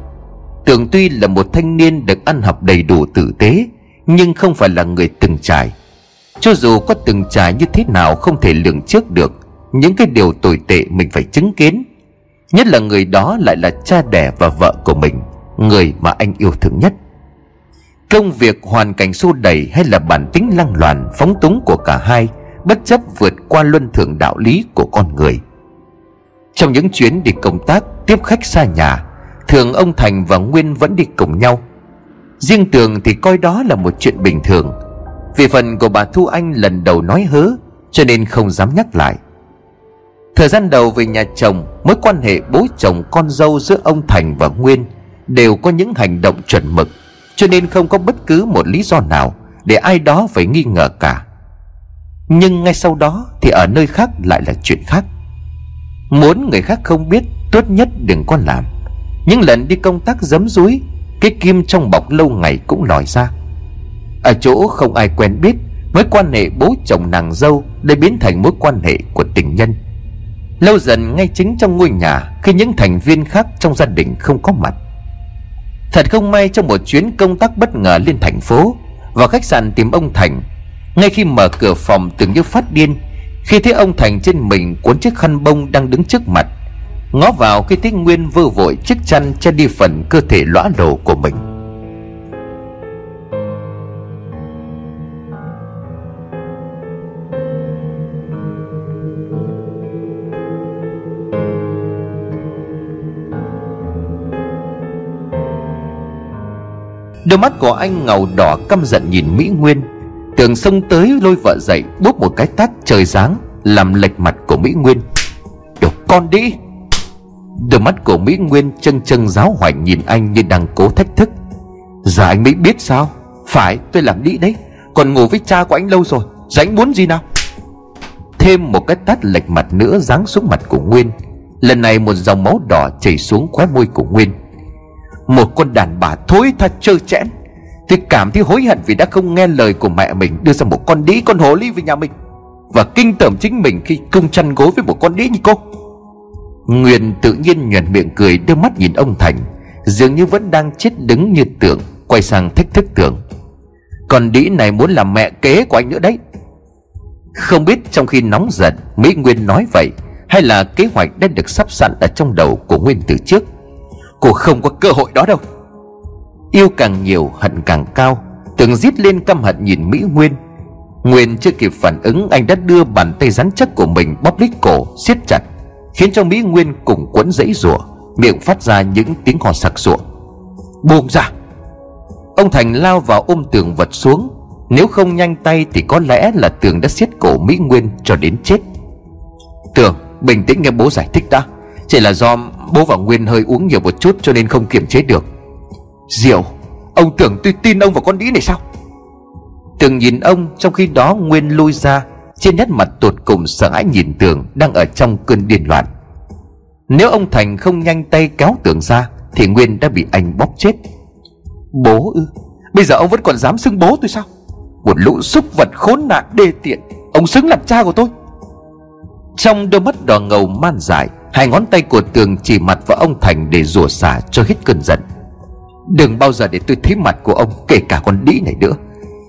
Speaker 1: Tường tuy là một thanh niên được ăn học đầy đủ tử tế, Nhưng không phải là người từng trải. Cho dù có từng trải như thế nào Không thể lường trước được, Những cái điều tồi tệ mình phải chứng kiến. Nhất là người đó lại là cha đẻ và vợ của mình, Người mà anh yêu thương nhất. Công việc hoàn cảnh xô đẩy hay là bản tính lăng loàn, phóng túng của cả hai Bất chấp vượt qua luân thường đạo lý của con người. Trong những chuyến đi công tác tiếp khách xa nhà, Thường ông Thành và Nguyên vẫn đi cùng nhau. Riêng Tường thì coi đó là một chuyện bình thường. Vì phần của bà Thu Anh lần đầu nói hớ, Cho nên không dám nhắc lại. Thời gian đầu về nhà chồng, Mối quan hệ bố chồng con dâu giữa ông Thành và Nguyên Đều có những hành động chuẩn mực, cho nên không có bất cứ một lý do nào Để ai đó phải nghi ngờ cả. Nhưng ngay sau đó Thì ở nơi khác lại là chuyện khác. Muốn người khác không biết, Tốt nhất đừng có làm. Những lần đi công tác giấm dúi Cái kim trong bọc lâu ngày cũng lòi ra. Ở chỗ không ai quen biết, Mối quan hệ bố chồng nàng dâu Đã biến thành mối quan hệ của tình nhân. Lâu dần ngay chính trong ngôi nhà, Khi những thành viên khác trong gia đình không có mặt. Thật không may trong một chuyến công tác bất ngờ lên thành phố, Vào khách sạn tìm ông Thành ngay khi mở cửa phòng, tưởng như phát điên, Khi thấy ông Thành trên mình cuốn chiếc khăn bông đang đứng trước mặt, Ngó vào khi thấy Nguyên vơ vội chiếc chăn che đi phần cơ thể lõa lồ của mình. Đôi mắt của anh ngầu đỏ căm giận nhìn Mỹ Nguyên. Tường xông tới lôi vợ dậy, búp một cái tát trời sáng Làm lệch mặt của Mỹ Nguyên. Đồ con đi. Đôi mắt của Mỹ Nguyên chân chân giáo hoành nhìn anh như đang cố thách thức. Giờ anh mới biết sao? Phải, tôi làm đi đấy. Còn ngủ với cha của anh lâu rồi, Giờ anh muốn gì nào? Thêm một cái tát lệch mặt nữa giáng xuống mặt của Nguyên. Lần này một dòng máu đỏ chảy xuống khóe môi của Nguyên. Một con đàn bà thối tha trơ chẽn thì cảm thấy hối hận vì đã không nghe lời của mẹ mình, Đưa ra một con đĩ con hồ ly về nhà mình. Và kinh tởm chính mình khi cung chăn gối với một con đĩ như cô. Nguyên tự nhiên nhuền miệng cười, đưa mắt nhìn ông Thành. Dường như vẫn đang chết đứng như tưởng Quay sang thách thức tưởng. Còn đĩ này muốn làm mẹ kế của anh nữa đấy. Không biết trong khi nóng giận, Mỹ Nguyên nói vậy, Hay là kế hoạch đã được sắp sẵn ở trong đầu của Nguyên từ trước. Cô không có cơ hội đó đâu. Yêu càng nhiều hận càng cao. Tưởng giết lên căm hận nhìn Mỹ Nguyên. Nguyên chưa kịp phản ứng, Anh đã đưa bàn tay rắn chắc của mình Bóp lít cổ, siết chặt, Khiến cho Mỹ Nguyên cùng quấn dãy rủa, Miệng phát ra những tiếng hò sặc sụa. Buông ra! Ông Thành lao vào ôm tường vật xuống. Nếu không nhanh tay thì có lẽ là tường đã siết cổ Mỹ Nguyên cho đến chết. Tường, bình tĩnh nghe bố giải thích đã. Chỉ là do bố và Nguyên hơi uống nhiều một chút cho nên không kiềm chế được. Diệu Ông tưởng tôi tin ông và con đĩ này sao? Tường nhìn ông Trong khi đó Nguyên lui ra, Trên nét mặt tột cùng sợ hãi nhìn Tường Đang ở trong cơn điên loạn. Nếu ông Thành không nhanh tay kéo Tường ra, Thì Nguyên đã bị anh bóp chết. Bố ư? Bây giờ ông vẫn còn dám xưng bố tôi sao? Một lũ súc vật khốn nạn đê tiện, Ông xứng làm cha của tôi. Trong đôi mắt đỏ ngầu man dại, Hai ngón tay của Tường chỉ mặt vào ông Thành Để rủa xả cho hết cơn giận. Đừng bao giờ để tôi thấy mặt của ông, Kể cả con đĩ này nữa.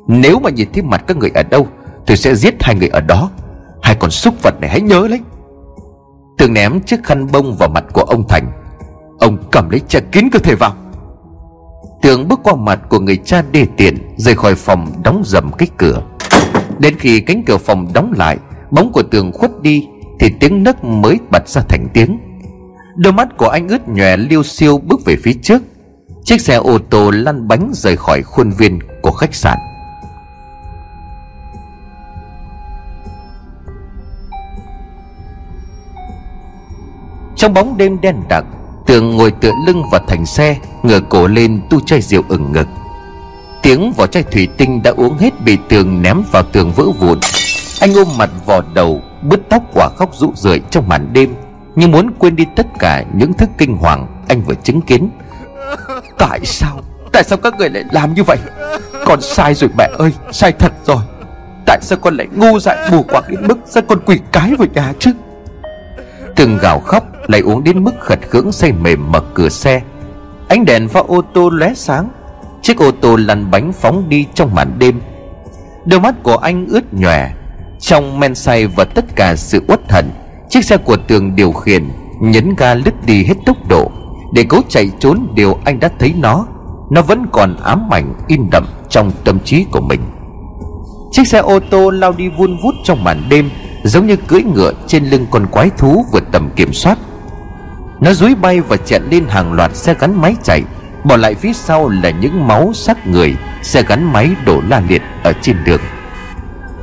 Speaker 1: Nếu mà nhìn thấy mặt các người ở đâu, Tôi sẽ giết hai người ở đó. Hai con súc vật này hãy nhớ lấy. Tường ném chiếc khăn bông vào mặt của ông Thành. Ông cầm lấy che kín cơ thể vào. Tường bước qua mặt của người cha đê tiện, Rời khỏi phòng đóng dầm cái cửa. Đến khi cánh cửa phòng đóng lại, Bóng của tường khuất đi, Thì tiếng nấc mới bật ra thành tiếng. Đôi mắt của anh ướt nhòe liêu siêu bước về phía trước. Chiếc xe ô tô lăn bánh rời khỏi khuôn viên của khách sạn. Trong bóng đêm đen đặc, Tường ngồi tựa lưng vào thành xe, Ngửa cổ lên tu chai rượu ửng ngực. Tiếng vỏ chai thủy tinh đã uống hết bị tường ném vào tường vỡ vụn. Anh ôm mặt vò đầu, Bứt tóc quả khóc rũ rượi trong màn đêm, Như muốn quên đi tất cả những thức kinh hoàng Anh vừa chứng kiến. Tại sao? Tại sao các người lại làm như vậy? Con sai rồi mẹ ơi, Sai thật rồi. Tại sao con lại ngu dại mù quáng đến mức Sao con quỷ cái vào nhà chứ? Từng gào khóc, lại uống đến mức khật khưỡng say mềm mở cửa xe. Ánh đèn pha ô tô lóe sáng. Chiếc ô tô lăn bánh phóng đi trong màn đêm. Đôi mắt của anh ướt nhòe. Trong men say và tất cả sự uất hận, Chiếc xe của tường điều khiển, Nhấn ga lướt đi hết tốc độ để cố chạy trốn điều anh đã thấy nó Nó vẫn còn ám ảnh in đậm trong tâm trí của mình. Chiếc xe ô tô lao đi vun vút trong màn đêm, Giống như cưỡi ngựa trên lưng con quái thú vượt tầm kiểm soát. Nó dúi bay và chẹn lên hàng loạt xe gắn máy chạy, Bỏ lại phía sau là những máu xác người, Xe gắn máy đổ la liệt ở trên đường.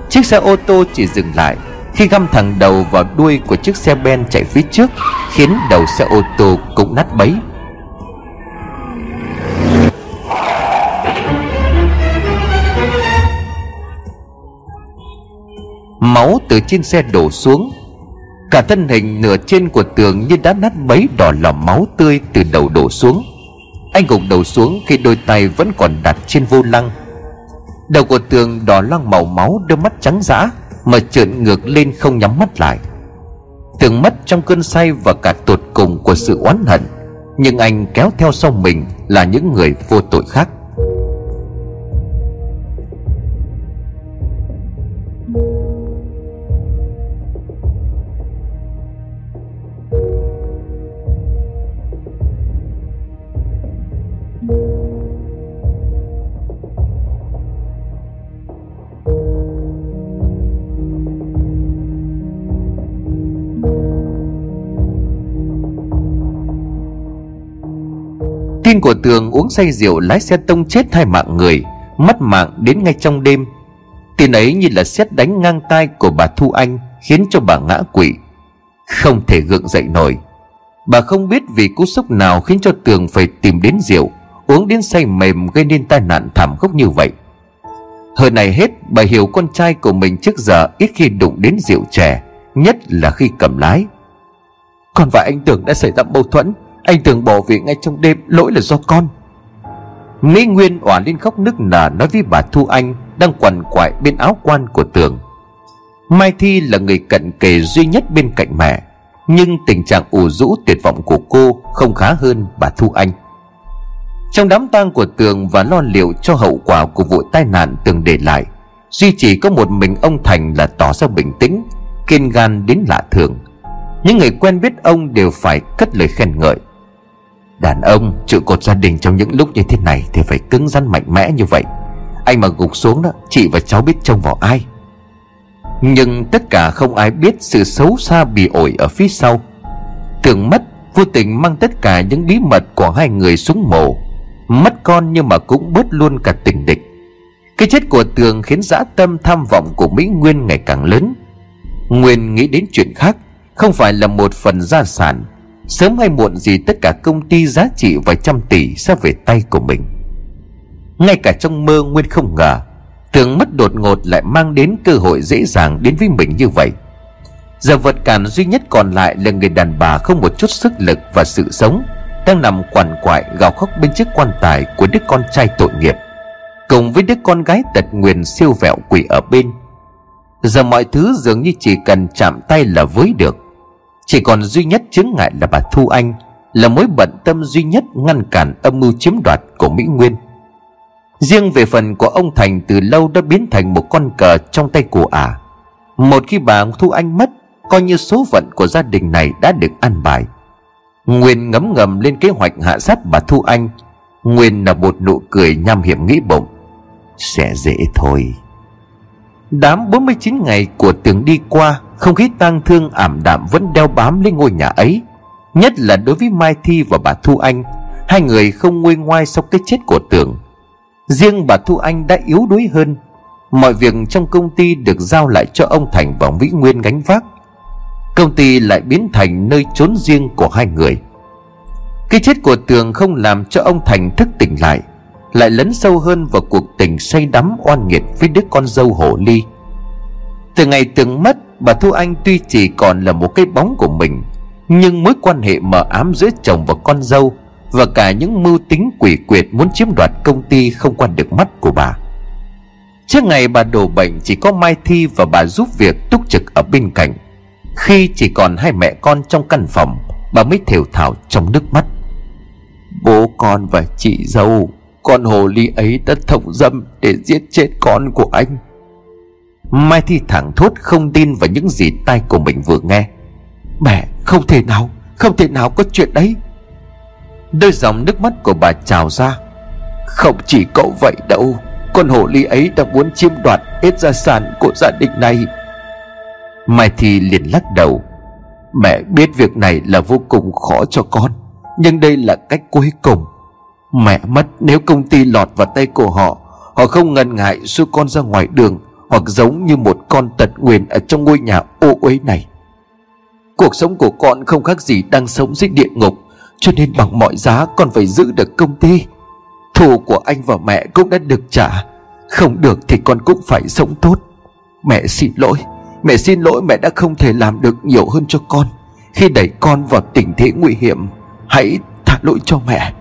Speaker 1: Chiếc xe ô tô chỉ dừng lại khi găm thẳng đầu vào đuôi của chiếc xe ben chạy phía trước, khiến đầu xe ô tô cũng nát bấy. Máu từ trên xe đổ xuống, cả thân hình nửa trên của tường như đã nát bấy đỏ lòm máu tươi từ đầu đổ xuống. Anh gục đầu xuống khi đôi tay vẫn còn đặt trên vô lăng. Đầu của tường đỏ loang màu máu, đôi mắt trắng dã mà trợn ngược lên không nhắm mắt lại. Tưởng mất trong cơn say và cả tột cùng của sự oán hận, nhưng anh kéo theo sau mình là những người vô tội khác. Tin của Tường uống say rượu lái xe tông chết hai mạng người, Mất mạng đến ngay trong đêm. Tin ấy như là xét đánh ngang tai của bà Thu Anh, Khiến cho bà ngã quỵ. Không thể gượng dậy nổi. Bà không biết vì cú sốc nào khiến cho Tường phải tìm đến rượu, Uống đến say mềm gây nên tai nạn thảm khốc như vậy. Hơn này hết, bà hiểu con trai của mình trước giờ ít khi đụng đến rượu chè, Nhất là khi cầm lái. Con và anh Tường đã xảy ra mâu thuẫn. Anh Tường bỏ việc ngay trong đêm, Lỗi là do con. Mỹ Nguyên òa lên khóc nức nở Nói với bà Thu Anh Đang quằn quại bên áo quan của Tường. Mai Thi là người cận kề duy nhất bên cạnh mẹ, Nhưng tình trạng ủ rũ tuyệt vọng của cô Không khá hơn bà Thu Anh. Trong đám tang của Tường Và lo liệu cho hậu quả của vụ tai nạn Tường để lại, Duy chỉ có một mình ông Thành là tỏ ra bình tĩnh, Kiên gan đến lạ thường. Những người quen biết ông đều phải cất lời khen ngợi. Đàn ông trụ cột gia đình trong những lúc như thế này Thì phải cứng rắn mạnh mẽ như vậy. Anh mà gục xuống đó, Chị và cháu biết trông vào ai. Nhưng tất cả không ai biết Sự xấu xa bị ổi ở phía sau. Tưởng mất, Vô tình mang tất cả những bí mật của hai người xuống mồ Mất con nhưng mà cũng bớt luôn cả tình địch. Cái chết của Tường khiến dã tâm tham vọng của Mỹ Nguyên ngày càng lớn. Nguyên nghĩ đến chuyện khác, Không phải là một phần gia sản. Sớm hay muộn gì tất cả công ty giá trị vài trăm tỷ sẽ về tay của mình. Ngay cả trong mơ Nguyên không ngờ, Tưởng mất đột ngột lại mang đến cơ hội dễ dàng đến với mình như vậy. Giờ vật cản duy nhất còn lại là người đàn bà không một chút sức lực và sự sống, Đang nằm quằn quại gào khóc bên chiếc quan tài của đứa con trai tội nghiệp, Cùng với đứa con gái tật nguyền siêu vẹo quỷ ở bên. Giờ mọi thứ dường như chỉ cần chạm tay là với được. Chỉ còn duy nhất chứng ngại là bà Thu Anh, Là mối bận tâm duy nhất ngăn cản âm mưu chiếm đoạt của Mỹ Nguyên. Riêng về phần của ông Thành từ lâu đã biến thành một con cờ trong tay của ả. À. Một khi bà Thu Anh mất, Coi như số phận của gia đình này đã được ăn bài. Nguyên ngấm ngầm lên kế hoạch hạ sát bà Thu Anh. Nguyên là một nụ cười nham hiểm nghĩ bụng. Sẽ dễ thôi. Đám 49 ngày của tường đi qua không khí tang thương ảm đạm vẫn đeo bám lên ngôi nhà ấy, Nhất là đối với Mai Thi và bà Thu Anh. Hai người không nguôi ngoai sau cái chết của tường Riêng bà Thu Anh đã yếu đuối hơn. Mọi việc trong công ty được giao lại cho ông Thành và Vĩ Nguyên gánh vác. Công ty lại biến thành nơi trốn riêng của hai người. Cái chết của Tường không làm cho ông Thành thức tỉnh lại lại lấn sâu hơn vào cuộc tình say đắm oan nghiệt với đứa con dâu hổ ly. Từ ngày Tường mất bà thu anh tuy chỉ còn là một cái bóng của mình, nhưng mối quan hệ mờ ám giữa chồng và con dâu và cả những mưu tính quỷ quyệt muốn chiếm đoạt công ty không qua được mắt của bà. Trước ngày bà đổ bệnh, chỉ có mai thi và bà giúp việc túc trực ở bên cạnh. Khi chỉ còn hai mẹ con trong căn phòng, bà mới thều thào trong nước mắt. Bố con và chị dâu, con hồ ly ấy đã thông dâm để giết chết con của anh. Mai Thi thẳng thốt không tin vào những gì tai của mình vừa nghe. Mẹ, không thể nào, Không thể nào có chuyện đấy. Đôi dòng nước mắt của bà trào ra. Không chỉ cậu vậy đâu, Con hồ ly ấy đã muốn chiếm đoạt hết gia sản của gia đình này. Mai Thi liền lắc đầu. Mẹ biết việc này là vô cùng khó cho con, Nhưng đây là cách cuối cùng. Mẹ mất nếu công ty lọt vào tay của họ Họ không ngần ngại xua con ra ngoài đường. Hoặc giống như một con tật nguyền Ở trong ngôi nhà ô uế này. Cuộc sống của con không khác gì Đang sống dưới địa ngục, Cho nên bằng mọi giá con phải giữ được công ty. Thù của anh và mẹ cũng đã được trả, Không được thì con cũng phải sống tốt. Mẹ xin lỗi, Mẹ xin lỗi mẹ đã không thể làm được nhiều hơn cho con. Khi đẩy con vào tình thế nguy hiểm, Hãy tha lỗi cho mẹ.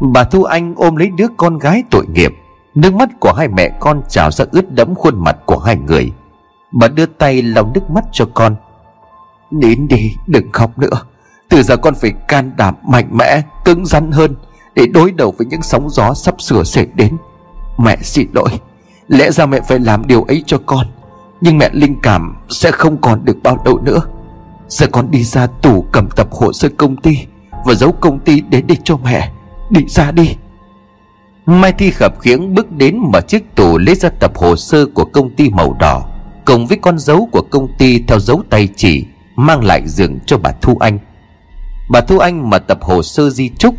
Speaker 1: Bà Thu Anh ôm lấy đứa con gái tội nghiệp. Nước mắt của hai mẹ con trào ra ướt đẫm khuôn mặt của hai người. Bà đưa tay lau nước mắt cho con. Nín đi, đừng khóc nữa. Từ giờ con phải can đảm, mạnh mẽ, Cứng rắn hơn Để đối đầu với những sóng gió sắp sửa xảy đến. Mẹ xin lỗi. Lẽ ra mẹ phải làm điều ấy cho con. Nhưng mẹ linh cảm sẽ không còn được bao lâu nữa. Giờ con đi ra tủ cầm tập hồ sơ công ty Và giấu công ty đến đây cho mẹ. Đi ra đi. Mai Thi khập khiễng bước đến mở chiếc tủ lấy ra tập hồ sơ của công ty màu đỏ Cùng với con dấu của công ty theo dấu tay chỉ Mang lại giường cho bà Thu Anh. Bà Thu Anh mở tập hồ sơ di trúc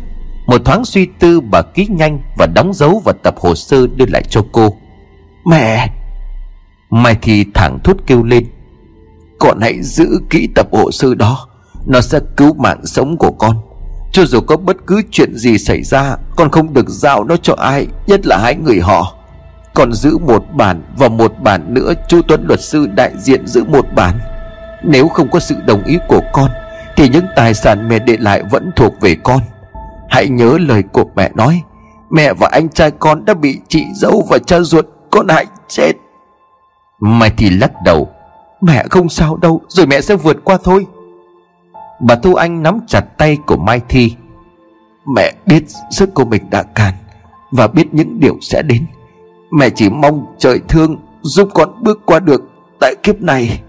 Speaker 1: Một thoáng suy tư bà ký nhanh Và đóng dấu vào tập hồ sơ đưa lại cho cô.
Speaker 2: Mẹ!
Speaker 1: Mai Thi thẳng thốt kêu lên.
Speaker 2: Con hãy giữ kỹ tập hồ sơ đó Nó sẽ cứu mạng sống của con cho dù có bất cứ chuyện gì xảy ra, Con không được giao nó cho ai, Nhất là hai người họ. Con giữ một bản Và một bản nữa Chú Tuấn luật sư đại diện giữ một bản. Nếu không có sự đồng ý của con, Thì những tài sản mẹ để lại vẫn thuộc về con. Hãy nhớ lời của mẹ nói, Mẹ và anh trai con đã bị chị dâu và cha ruột, Con hại chết.
Speaker 1: Mai thì lắc đầu,
Speaker 2: Mẹ không sao đâu, Rồi mẹ sẽ vượt qua thôi.
Speaker 1: Bà Thu Anh nắm chặt tay của Mai Thi.
Speaker 2: Mẹ biết sức của mình đã cạn Và biết những điều sẽ đến. Mẹ chỉ mong trời thương Giúp con bước qua được Tại kiếp này.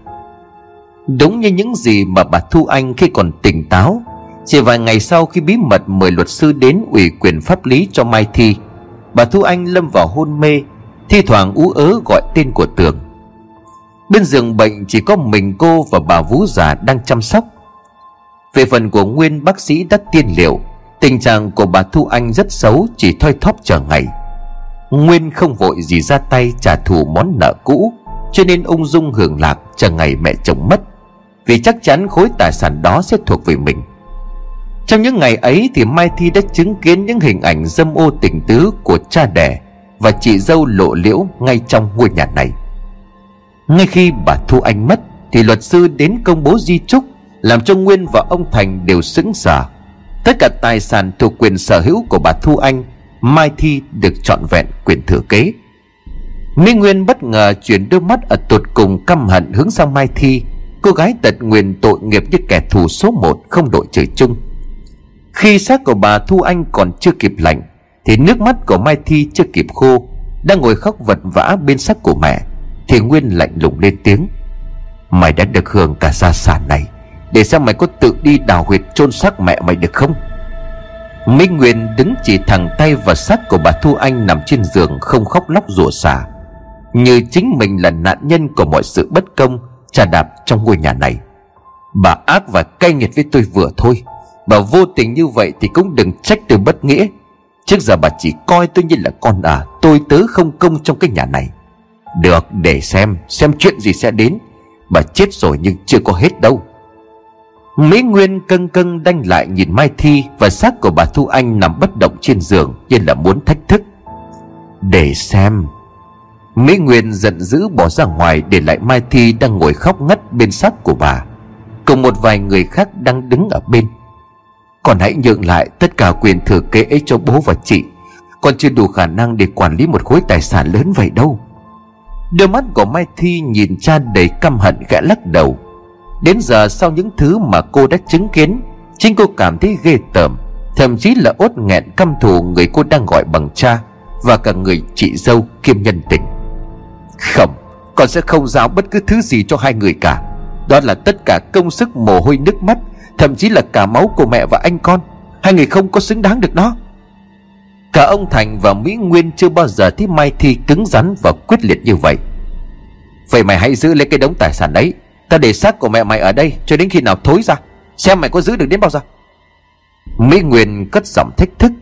Speaker 1: Đúng như những gì mà bà Thu Anh khi còn tỉnh táo, Chỉ vài ngày sau khi bí mật mời luật sư đến ủy quyền pháp lý cho Mai Thi, Bà Thu Anh lâm vào hôn mê, Thi thoảng ú ớ gọi tên của Tường. Bên giường bệnh chỉ có mình cô và bà Vũ già đang chăm sóc. Về phần của Nguyên bác sĩ đã tiên liệu, Tình trạng của bà Thu Anh rất xấu, Chỉ thoi thóp chờ ngày. Nguyên không vội gì ra tay trả thù món nợ cũ, Cho nên ung dung hưởng lạc chờ ngày mẹ chồng mất, Vì chắc chắn khối tài sản đó sẽ thuộc về mình. Trong những ngày ấy thì Mai Thi đã chứng kiến những hình ảnh dâm ô tình tứ của cha đẻ Và chị dâu lộ liễu ngay trong ngôi nhà này. Ngay khi bà Thu Anh mất Thì luật sư đến công bố di chúc làm cho Nguyên và ông Thành đều sững sờ Tất cả tài sản thuộc quyền sở hữu của bà Thu Anh, Mai Thi được trọn vẹn quyền thừa kế. Mỹ Nguyên bất ngờ chuyển đôi mắt ở tột cùng căm hận hướng sang Mai Thi. Cô gái tật nguyền tội nghiệp như kẻ thù số một không đội trời chung. Khi xác của bà Thu Anh còn chưa kịp lạnh, Thì nước mắt của Mai Thi chưa kịp khô, Đang ngồi khóc vật vã bên xác của mẹ, thì Nguyên lạnh lùng lên tiếng. Mày đã được hưởng cả gia sản này. Để xem mày có tự đi đào huyệt chôn xác mẹ mày được không? Minh Nguyên đứng chỉ thẳng tay vào xác của bà Thu Anh nằm trên giường không khóc lóc rủa xả, Như chính mình là nạn nhân của mọi sự bất công, trà đạp trong ngôi nhà này. Bà ác và cay nghiệt với tôi vừa thôi. Bà vô tình như vậy thì cũng đừng trách tôi bất nghĩa. Trước giờ bà chỉ coi tôi như là con à Tôi tớ không công trong cái nhà này. Được, để xem Xem chuyện gì sẽ đến. Bà chết rồi nhưng chưa có hết đâu. Mỹ Nguyên cân cân đanh lại nhìn Mai Thi Và xác của bà Thu Anh nằm bất động trên giường Như là muốn thách thức. Để xem. Mỹ Nguyên giận dữ bỏ ra ngoài Để lại Mai Thi đang ngồi khóc ngất bên xác của bà, Cùng một vài người khác đang đứng ở bên. Còn hãy nhượng lại tất cả quyền thừa kế ấy cho bố và chị Con chưa đủ khả năng để quản lý một khối tài sản lớn vậy đâu. Đôi mắt của Mai Thi nhìn cha đầy căm hận gã lắc đầu. Đến giờ sau những thứ mà cô đã chứng kiến, Chính cô cảm thấy ghê tởm, Thậm chí là ốt nghẹn căm thù người cô đang gọi bằng cha Và cả người chị dâu kiêm nhân tình. Không, Con sẽ không giao bất cứ thứ gì cho hai người cả. Đó là tất cả công sức mồ hôi nước mắt, Thậm chí là cả máu của mẹ và anh con. Hai người không có xứng đáng được nó. Cả ông Thành và Mỹ Nguyên chưa bao giờ thấy Mai Thi cứng rắn và quyết liệt như vậy. Vậy mày hãy giữ lấy cái đống tài sản đấy Ta để xác của mẹ mày ở đây cho đến khi nào thối ra. Xem mày có giữ được đến bao giờ. Mỹ Nguyên cất giọng thách thức.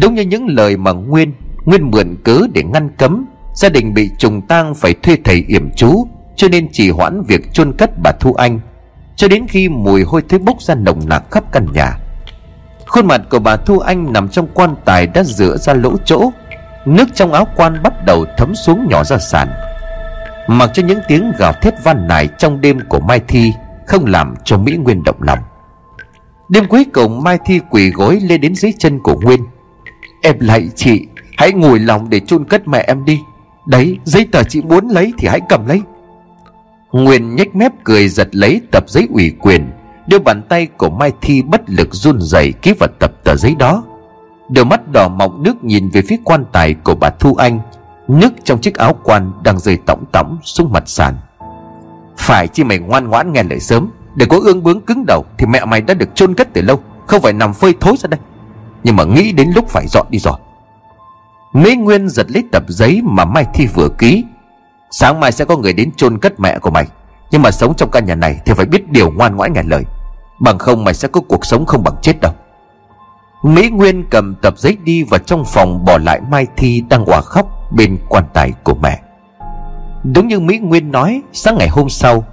Speaker 1: Đúng như những lời mà Nguyên Nguyên mượn cớ để ngăn cấm, Gia đình bị trùng tang phải thuê thầy yểm chú, Cho nên chỉ hoãn việc chôn cất bà Thu Anh, Cho đến khi mùi hôi thối bốc ra nồng nặc khắp căn nhà. Khuôn mặt của bà Thu Anh nằm trong quan tài đã rửa ra lỗ chỗ. Nước trong áo quan bắt đầu thấm xuống nhỏ ra sàn. Mặc cho những tiếng gào thét van nài trong đêm của Mai Thi Không làm cho Mỹ Nguyên động lòng. Đêm cuối cùng, Mai Thi quỳ gối lên đến dưới chân của Nguyên. Em lạy chị, Hãy ngồi lòng để chôn cất mẹ em đi. Đấy, giấy tờ chị muốn lấy thì hãy cầm lấy. Nguyên nhếch mép cười giật lấy tập giấy ủy quyền, đưa bàn tay của Mai Thi bất lực run rẩy ký vào tập tờ giấy đó. Đôi mắt đỏ mọng nước nhìn về phía quan tài của bà Thu Anh. Nước trong chiếc áo quan đang rơi tỏng tỏng xuống mặt sàn. Phải chi mày ngoan ngoãn nghe lời sớm, Để có ương bướng cứng đầu Thì mẹ mày đã được chôn cất từ lâu, Không phải nằm phơi thối ra đây. Nhưng mà nghĩ đến lúc phải dọn đi rồi. Mỹ Nguyên giật lấy tập giấy mà Mai Thi vừa ký. Sáng mai sẽ có người đến chôn cất mẹ của mày. Nhưng mà sống trong căn nhà này Thì phải biết điều ngoan ngoãn nghe lời. Bằng không mày sẽ có cuộc sống không bằng chết đâu. Mỹ Nguyên cầm tập giấy đi vào trong phòng bỏ lại Mai Thi đang quả khóc bên quan tài của mẹ. Đúng như Mỹ Nguyên nói, Sáng ngày hôm sau,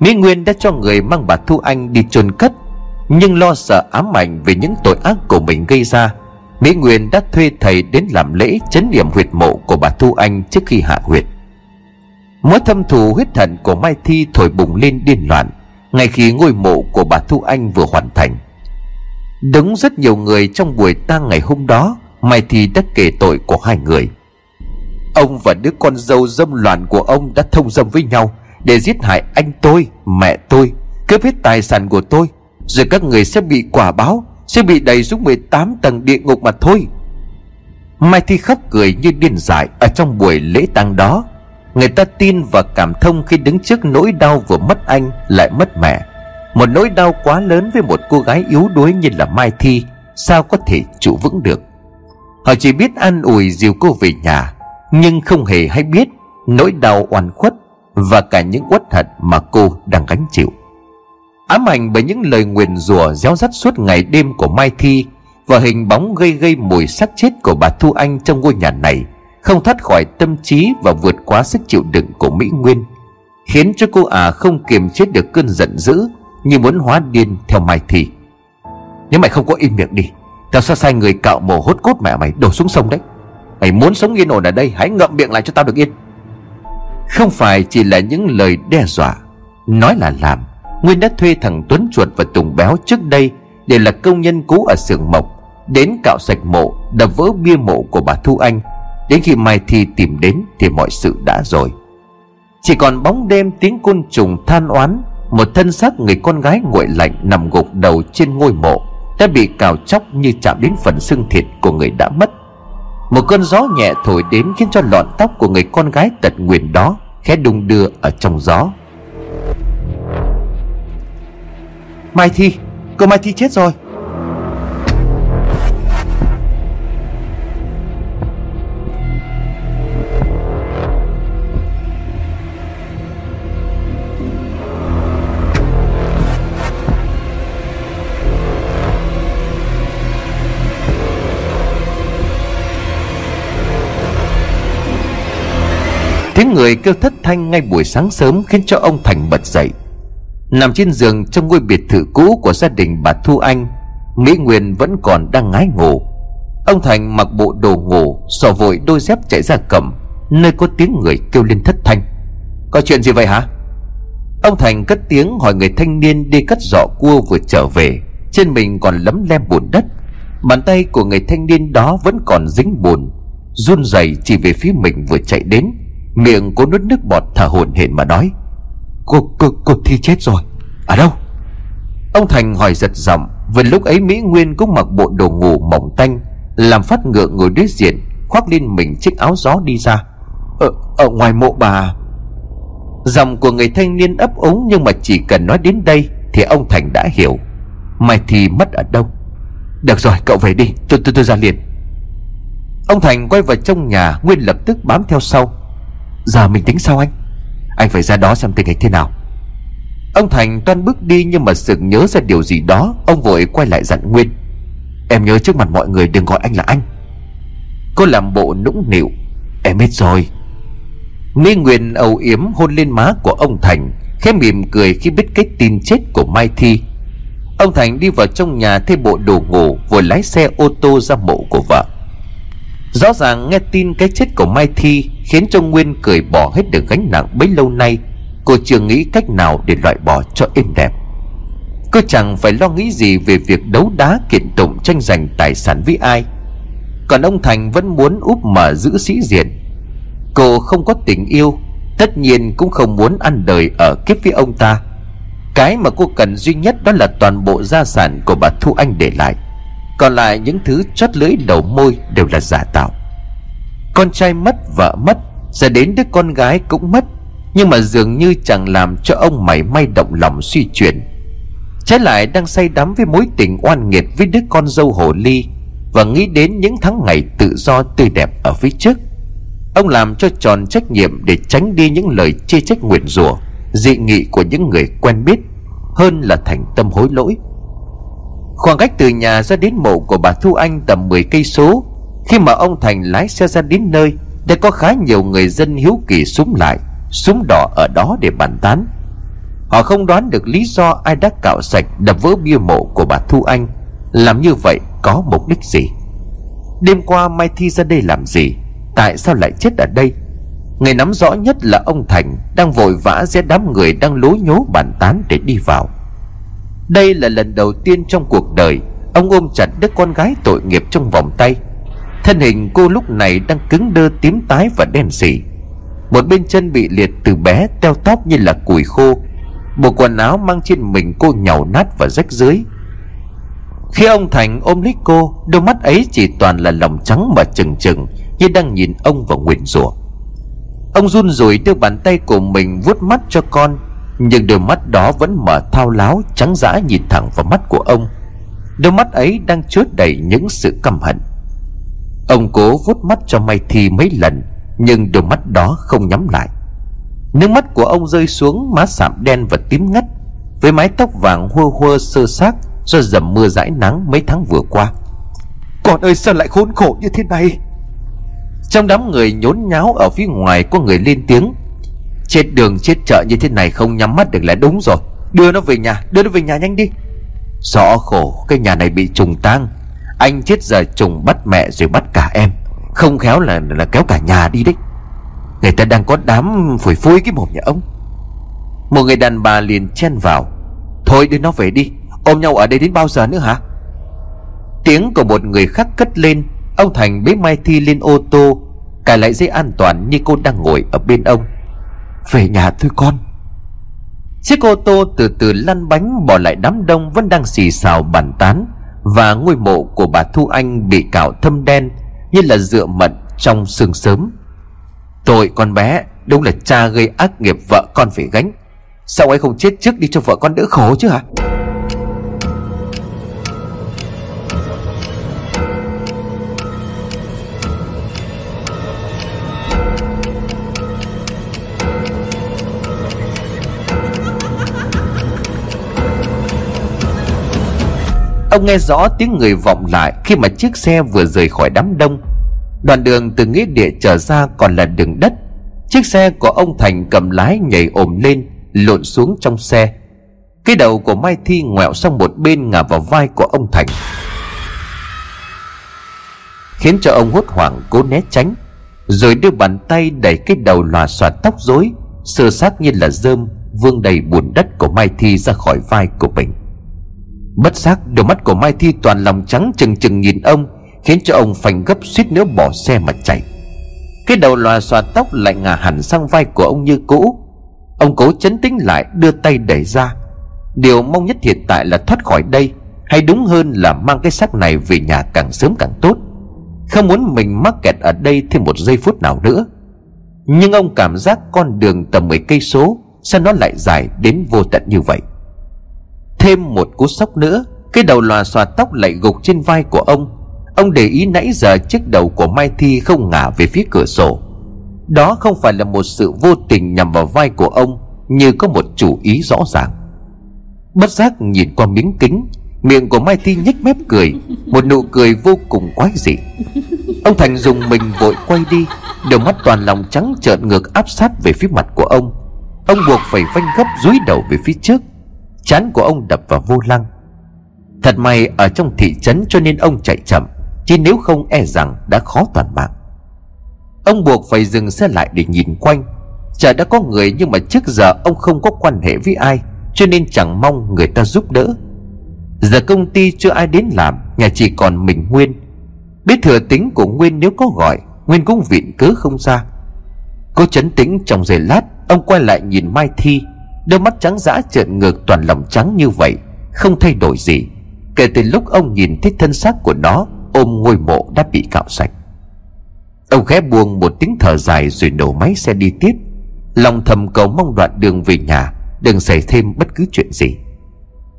Speaker 1: Mỹ Nguyên đã cho người mang bà Thu Anh đi chôn cất, Nhưng lo sợ ám ảnh về những tội ác của mình gây ra, Mỹ Nguyên đã thuê thầy đến làm lễ chấn niệm huyệt mộ của bà Thu Anh trước khi hạ huyệt. Mối thâm thù huyết thần của Mai Thi thổi bùng lên điên loạn Ngay khi ngôi mộ của bà Thu Anh vừa hoàn thành. Đúng rất nhiều người trong buổi tang ngày hôm đó, Mai Thi đã kể tội của hai người. Ông và đứa con dâu dâm loạn của ông đã thông dâm với nhau Để giết hại anh tôi, mẹ tôi Cướp hết tài sản của tôi. Rồi các người sẽ bị quả báo Sẽ bị đẩy xuống 18 tầng địa ngục mà thôi. Mai Thi khóc cười như điên dại Ở trong buổi lễ tang đó. Người ta tin và cảm thông khi đứng trước nỗi đau vừa mất anh lại mất mẹ. Một nỗi đau quá lớn với một cô gái yếu đuối như là Mai Thi Sao có thể trụ vững được? Họ chỉ biết an ủi dìu cô về nhà. Nhưng không hề hay biết Nỗi đau oan khuất Và cả những uất hận mà cô đang gánh chịu. Ám ảnh bởi những lời nguyền rủa réo rắt suốt ngày đêm của Mai Thi Và hình bóng gây gây mùi xác chết của bà Thu Anh trong ngôi nhà này không thoát khỏi tâm trí và vượt quá sức chịu đựng của mỹ nguyên, khiến cho cô ả à không kiềm chế được cơn giận dữ như muốn hóa điên theo mai Thi. Nếu mày không có im miệng đi, tao sẽ sai người cạo mồ hốt cốt mẹ mày đổ xuống sông đấy mày muốn sống yên ổn ở đây, hãy ngậm miệng lại cho tao được yên. Không phải chỉ là những lời đe dọa, nói là làm. Nguyên đã thuê thằng tuấn chuột và tùng béo trước đây để là công nhân cũ ở xưởng mộc, đến cạo sạch mộ, đập vỡ bia mộ của bà thu anh. Đến khi Mai Thi tìm đến Thì mọi sự đã rồi. Chỉ còn bóng đêm tiếng côn trùng than oán, Một thân xác người con gái nguội lạnh Nằm gục đầu trên ngôi mộ, Đã bị cào chóc như chạm đến phần xương thịt Của người đã mất. Một cơn gió nhẹ thổi đến Khiến cho lọn tóc của người con gái tật nguyền đó Khẽ đung đưa ở trong gió. Mai Thi, Cô Mai Thi chết rồi. Tiếng người kêu thất thanh ngay buổi sáng sớm Khiến cho ông Thành bật dậy. Nằm trên giường trong ngôi biệt thự cũ Của gia đình bà Thu Anh, Mỹ Nguyên vẫn còn đang ngái ngủ. Ông Thành mặc bộ đồ ngủ, Sò vội đôi dép chạy ra cầm, Nơi có tiếng người kêu lên thất thanh. Có chuyện gì vậy hả? Ông Thành cất tiếng hỏi người thanh niên Đi cắt giỏ cua vừa trở về. Trên mình còn lấm lem bùn đất. Bàn tay của người thanh niên đó vẫn còn dính bùn, Run rẩy chỉ về phía mình vừa chạy đến. Miệng cố nuốt nước bọt thở hổn hển mà nói Cô, cô, cô Thi chết rồi. Ở đâu? Ông Thành hỏi giật giọng Vừa lúc ấy Mỹ Nguyên cũng mặc bộ đồ ngủ mỏng tanh Làm phát ngựa ngồi đối diện Khoác lên mình chiếc áo gió đi ra. Ở, ở ngoài mộ bà. Dòng của người thanh niên ấp úng Nhưng mà chỉ cần nói đến đây Thì ông Thành đã hiểu. Mai thì mất ở đâu? Được rồi cậu về đi Tôi tôi tôi ra liền. Ông Thành quay vào trong nhà Nguyên lập tức bám theo sau. Giờ mình tính sao anh. Anh phải ra đó xem tình hình thế nào. Ông Thành toan bước đi nhưng mà sực nhớ ra điều gì đó, Ông vội quay lại dặn Nguyên. Em nhớ trước mặt mọi người đừng gọi anh là anh. Cô làm bộ nũng nịu. Em biết rồi. Mỹ Nguyên âu yếm hôn lên má của ông Thành, Khẽ mỉm cười khi biết cái tin chết của Mai Thi. Ông Thành đi vào trong nhà thay bộ đồ ngủ Rồi lái xe ô tô ra mộ của vợ. Rõ ràng nghe tin cái chết của Mai Thi Khiến cho Nguyên cười bỏ hết được gánh nặng bấy lâu nay. Cô chưa nghĩ cách nào để loại bỏ cho êm đẹp. Cô chẳng phải lo nghĩ gì về việc đấu đá kiện tụng tranh giành tài sản với ai. Còn ông Thành vẫn muốn úp mở giữ sĩ diện. Cô không có tình yêu, Tất nhiên cũng không muốn ăn đời ở kiếp với ông ta. Cái mà cô cần duy nhất đó là toàn bộ gia sản của bà Thu Anh để lại còn lại những thứ chót lưỡi đầu môi đều là giả tạo. Con trai mất, vợ mất Giờ đến đứa con gái cũng mất. Nhưng mà dường như chẳng làm cho ông mảy may động lòng suy chuyển. Trái lại đang say đắm với mối tình oan nghiệt với đứa con dâu hồ ly Và nghĩ đến những tháng ngày tự do tươi đẹp ở phía trước. Ông làm cho tròn trách nhiệm để tránh đi những lời chê trách nguyền rủa, Dị nghị của những người quen biết, Hơn là thành tâm hối lỗi. Khoảng cách từ nhà ra đến mộ của bà Thu Anh tầm 10 cây số. Khi mà ông Thành lái xe ra đến nơi, Đã có khá nhiều người dân hiếu kỳ súng lại, Súng đỏ ở đó để bàn tán. Họ không đoán được lý do ai đã cạo sạch, đập vỡ bia mộ của bà Thu Anh. Làm như vậy có mục đích gì? Đêm qua Mai Thi ra đây làm gì? Tại sao lại chết ở đây? Người nắm rõ nhất là ông Thành Đang vội vã giết đám người đang lối nhố bàn tán để đi vào. Đây là lần đầu tiên trong cuộc đời, Ông ôm chặt đứa con gái tội nghiệp trong vòng tay. Thân hình cô lúc này đang cứng đơ tím tái và đen sì. Một bên chân bị liệt từ bé teo tóp như là củi khô. Bộ quần áo mang trên mình cô nhàu nát và rách dưới. Khi ông Thành ôm lấy cô, Đôi mắt ấy chỉ toàn là lòng trắng mà trừng trừng Như đang nhìn ông và nguyền rủa. Ông run rủi đưa bàn tay của mình vuốt mắt cho con. Nhưng đôi mắt đó vẫn mở thao láo Trắng dã nhìn thẳng vào mắt của ông. Đôi mắt ấy đang chứa đầy những sự căm hận. Ông cố vuốt mắt cho Mai Thi mấy lần Nhưng đôi mắt đó không nhắm lại. Nước mắt của ông rơi xuống má sạm đen và tím ngắt Với mái tóc vàng hua hua sơ xác Do dầm mưa dãi nắng mấy tháng vừa qua.
Speaker 2: Con ơi sao lại khốn khổ như thế này?
Speaker 1: Trong đám người nhốn nháo ở phía ngoài có người lên tiếng Chết đường, chết chợ như thế này không nhắm mắt được là đúng rồi. Đưa nó về nhà, Đưa nó về nhà nhanh đi. Rõ khổ, cái nhà này bị trùng tang. Anh chết giờ trùng bắt mẹ rồi bắt cả em. Không khéo là là kéo cả nhà đi đấy. Người ta đang có đám phổi phui cái mồm nhà ông. Một người đàn bà liền chen vào. Thôi đưa nó về đi. Ôm nhau ở đây đến bao giờ nữa hả? Tiếng của một người khác cất lên. Ông Thành bế Mai Thi lên ô tô. Cài lại dây an toàn như cô đang ngồi ở bên ông. Về nhà thôi con. Chiếc ô tô từ từ lăn bánh bỏ lại đám đông vẫn đang xì xào bàn tán, Và ngôi mộ của bà Thu Anh bị cạo thâm đen Như là dựa mận trong sương sớm. Tội con bé, Đúng là cha gây ác nghiệp vợ con phải gánh. Sao ấy không chết trước đi cho vợ con đỡ khổ chứ hả? Ông nghe rõ tiếng người vọng lại Khi mà chiếc xe vừa rời khỏi đám đông. Đoạn đường từ nghĩa địa trở ra còn là đường đất. Chiếc xe của ông Thành cầm lái nhảy ồm lên, Lộn xuống trong xe. Cái đầu của Mai Thi ngoẹo sang một bên ngả vào vai của ông Thành. Khiến cho ông hốt hoảng, cố né tránh. Rồi đưa bàn tay đẩy cái đầu lòa xòa tóc rối, Sơ xác như là dơm Vương đầy bùn đất của Mai Thi ra khỏi vai của mình. Bất giác, đôi mắt của Mai Thi toàn lòng trắng chừng chừng nhìn ông, Khiến cho ông phành gấp suýt nữa bỏ xe mà chạy. Cái đầu lòa xòa tóc lại ngả hẳn sang vai của ông như cũ. Ông cố chấn tĩnh lại, đưa tay đẩy ra. Điều mong nhất hiện tại là thoát khỏi đây, Hay đúng hơn là mang cái xác này về nhà càng sớm càng tốt. Không muốn mình mắc kẹt ở đây thêm một giây phút nào nữa. Nhưng ông cảm giác con đường tầm 10 cây số, Sao nó lại dài đến vô tận như vậy? Thêm một cú sốc nữa. Cái đầu lòa xòa tóc lại gục trên vai của ông. Ông để ý nãy giờ chiếc đầu của Mai Thi không ngả về phía cửa sổ. Đó không phải là một sự vô tình nhằm vào vai của ông, Như có một chủ ý rõ ràng. Bất giác nhìn qua miếng kính, Miệng của Mai Thi nhếch mép cười, Một nụ cười vô cùng quái dị. Ông Thành dùng mình vội quay đi, Đôi mắt toàn lòng trắng trợn ngược áp sát về phía mặt của ông. Ông buộc phải phanh gấp dúi đầu về phía trước. Chán của ông đập vào vô lăng. Thật may ở trong thị trấn cho nên ông chạy chậm, Chứ nếu không e rằng đã khó toàn mạng. Ông buộc phải dừng xe lại để nhìn quanh. Chợ đã có người nhưng mà trước giờ ông không có quan hệ với ai, Cho nên chẳng mong người ta giúp đỡ. Giờ công ty chưa ai đến làm, Nhà chỉ còn mình Nguyên. Biết thừa tính của Nguyên nếu có gọi, Nguyên cũng viện cớ không ra. Cô chấn tĩnh trong giây lát, Ông quay lại nhìn Mai Thi. Đôi mắt trắng dã trợn ngược toàn lòng trắng như vậy Không thay đổi gì. Kể từ lúc ông nhìn thấy thân xác của nó ôm ngôi mộ đã bị cạo sạch. Ông khẽ buông một tiếng thở dài rồi nổ máy xe đi tiếp. Lòng thầm cầu mong đoạn đường về nhà đừng xảy thêm bất cứ chuyện gì.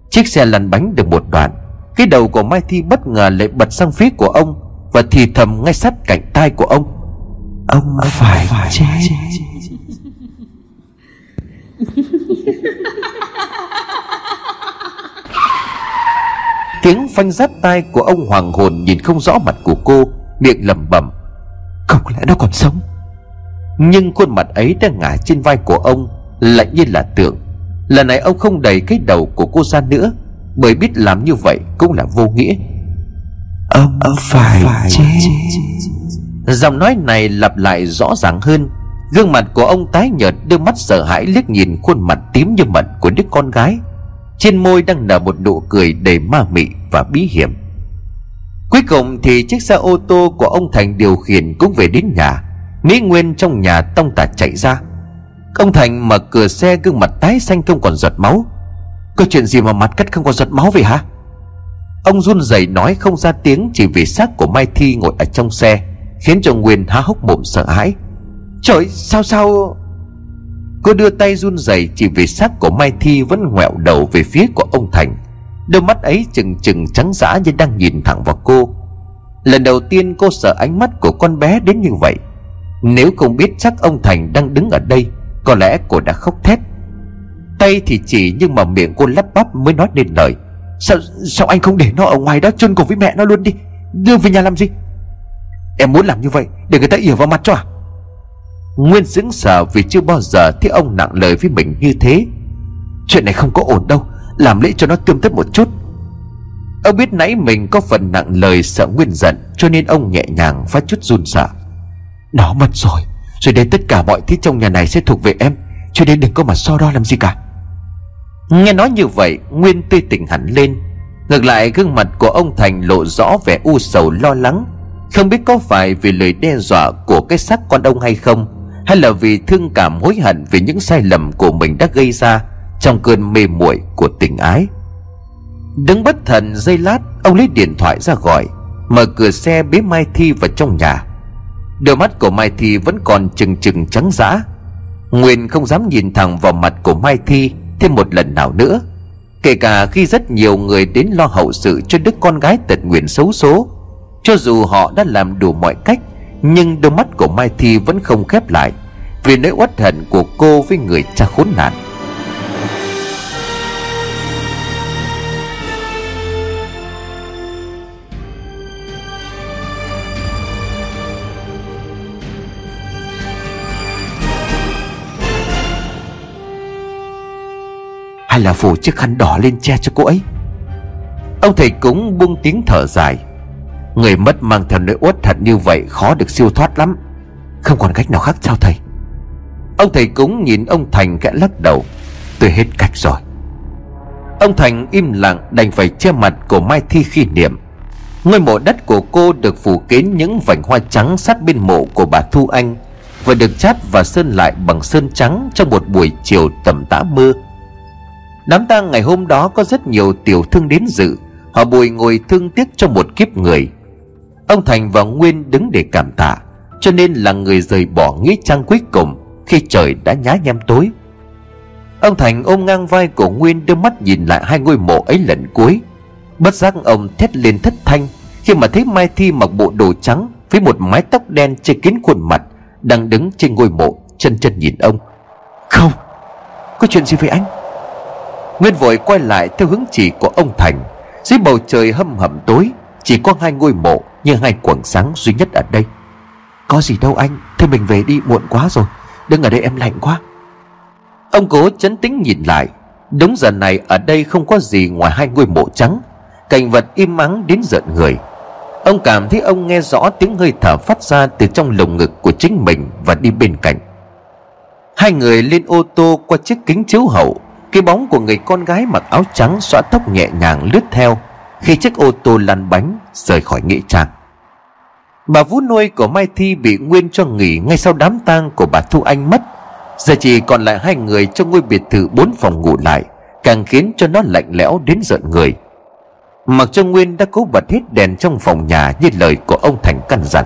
Speaker 1: Chiếc xe lăn bánh được một đoạn cái đầu của mai thi bất ngờ lại bật sang phía của ông và thì thầm ngay sát cạnh tai của ông. Ông phải, phải chết, chết. tiếng phanh rát tai của ông hoàng hồn nhìn không rõ mặt của cô miệng lẩm bẩm
Speaker 2: không lẽ nó còn sống?
Speaker 1: Nhưng khuôn mặt ấy đang ngả trên vai của ông lạnh như là tượng. Lần này ông không đẩy cái đầu của cô ra nữa bởi biết làm như vậy cũng là vô nghĩa.
Speaker 2: Ông phải, phải chết.
Speaker 1: chết. Giọng nói này lặp lại rõ ràng hơn gương mặt của ông tái nhợt đưa mắt sợ hãi liếc nhìn khuôn mặt tím như mận của đứa con gái. Trên môi đang nở một nụ cười đầy ma mị và bí hiểm. Cuối cùng thì chiếc xe ô tô của ông thành điều khiển cũng về đến nhà. Mỹ nguyên trong nhà tông tả chạy ra. Ông thành mở cửa xe, gương mặt tái xanh không còn giọt máu. Có chuyện gì mà mặt cắt không còn giọt máu vậy hả? Ông run rẩy nói không ra tiếng chỉ vì xác của mai thi ngồi ở trong xe, khiến cho nguyên há hốc mồm sợ hãi trời, sao sao? Cô đưa tay run rẩy chỉ vì xác của Mai Thi vẫn ngoẹo đầu về phía của ông Thành. Đôi mắt ấy chừng chừng trắng dã như đang nhìn thẳng vào cô. Lần đầu tiên cô sợ ánh mắt của con bé đến như vậy. Nếu không biết chắc ông Thành đang đứng ở đây, Có lẽ cô đã khóc thét. Tay thì chỉ nhưng mà miệng cô lắp bắp mới nói nên lời. Sao sao anh không để nó ở ngoài đó chôn cùng với mẹ nó luôn đi? Đưa về nhà làm gì? Em muốn làm như vậy để người ta ỉa vào mặt cho à? Nguyên sững sờ vì chưa bao giờ thấy ông nặng lời với mình như thế. Chuyện này không có ổn đâu, Làm lễ cho nó tươm tất một chút. Ông biết nãy mình có phần nặng lời sợ Nguyên giận, Cho nên ông nhẹ nhàng phát chút run sợ. Nó mất rồi Rồi đây tất cả mọi thứ trong nhà này sẽ thuộc về em, Cho nên đừng có mà so đo làm gì cả. Nghe nói như vậy, Nguyên tươi tỉnh hẳn lên. Ngược lại, gương mặt của ông Thành lộ rõ vẻ u sầu lo lắng. Không biết có phải vì lời đe dọa của cái xác con ông hay không hay là vì thương cảm hối hận vì những sai lầm của mình đã gây ra trong cơn mê muội của tình ái? Đứng bất thần giây lát, ông lấy điện thoại ra gọi, mở cửa xe bế mai thi vào trong nhà. Đôi mắt của mai thi vẫn còn trừng trừng trắng dã. Nguyên không dám nhìn thẳng vào mặt của mai thi thêm một lần nào nữa, kể cả khi rất nhiều người đến lo hậu sự cho đứa con gái tật nguyện xấu số. Cho dù họ đã làm đủ mọi cách nhưng đôi mắt của mai thi vẫn không khép lại vì nỗi uất hận của cô với người cha khốn nạn. Hay là phủ chiếc khăn đỏ lên che cho cô ấy? Ông thầy cúng buông tiếng thở dài. Người mất mang theo nỗi uất thật như vậy Khó được siêu thoát lắm. Không còn cách nào khác sao thầy? Ông thầy cúng nhìn ông Thành kẽ lắc đầu. Tôi hết cách rồi. Ông Thành im lặng đành phải che mặt của Mai Thi khi niệm. Ngôi mộ đất của cô được phủ kín những vành hoa trắng sát bên mộ của bà Thu Anh Và được chát và sơn lại bằng sơn trắng trong một buổi chiều tầm tã mưa. Đám tang ngày hôm đó có rất nhiều tiểu thương đến dự. Họ bùi ngồi thương tiếc cho một kiếp người. Ông Thành và Nguyên đứng để cảm tạ, Cho nên là người rời bỏ nghĩa trang cuối cùng Khi trời đã nhá nhem tối. Ông Thành ôm ngang vai của Nguyên đưa mắt nhìn lại hai ngôi mộ ấy lần cuối. Bất giác ông thét lên thất thanh, Khi mà thấy Mai Thi mặc bộ đồ trắng Với một mái tóc đen che kín khuôn mặt Đang đứng trên ngôi mộ, chân chân nhìn ông. Không, Có chuyện gì với anh? Nguyên vội quay lại theo hướng chỉ của ông Thành. Dưới bầu trời hâm hầm tối, Chỉ có hai ngôi mộ như hai quầng sáng duy nhất ở đây. Có gì đâu anh, thế mình về đi, muộn quá rồi. Đừng ở đây em lạnh quá. Ông cố chấn tĩnh nhìn lại. Đúng giờ này, ở đây không có gì ngoài hai ngôi mộ trắng. Cảnh vật im mắng đến giận người. Ông cảm thấy ông nghe rõ tiếng hơi thở phát ra từ trong lồng ngực của chính mình và đi bên cạnh. Hai người lên ô tô qua chiếc kính chiếu hậu. Cái bóng của người con gái mặc áo trắng xõa tóc nhẹ nhàng lướt theo. Khi chiếc ô tô lăn bánh rời khỏi nghĩa trang. Bà vú nuôi của Mai Thi bị Nguyên cho nghỉ ngay sau đám tang của bà Thu Anh mất. Giờ chỉ còn lại hai người trong ngôi biệt thự bốn phòng ngủ lại, Càng khiến cho nó lạnh lẽo đến giận người. Mặc cho Nguyên đã cố bật hết đèn trong phòng nhà như lời của ông Thành căn dặn.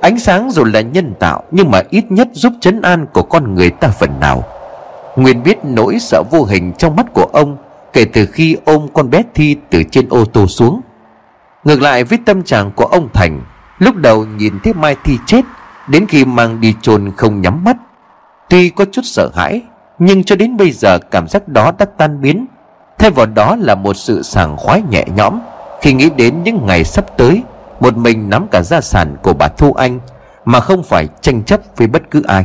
Speaker 1: Ánh sáng dù là nhân tạo nhưng mà ít nhất giúp chấn an của con người ta phần nào. Nguyên biết nỗi sợ vô hình trong mắt của ông Kể từ khi ôm con bé Thi từ trên ô tô xuống. Ngược lại với tâm trạng của ông Thành, Lúc đầu nhìn thấy Mai Thi chết, Đến khi mang đi chôn không nhắm mắt, Tuy có chút sợ hãi, Nhưng cho đến bây giờ cảm giác đó đã tan biến. Thay vào đó là một sự sảng khoái nhẹ nhõm, Khi nghĩ đến những ngày sắp tới, Một mình nắm cả gia sản của bà Thu Anh, Mà không phải tranh chấp với bất cứ ai.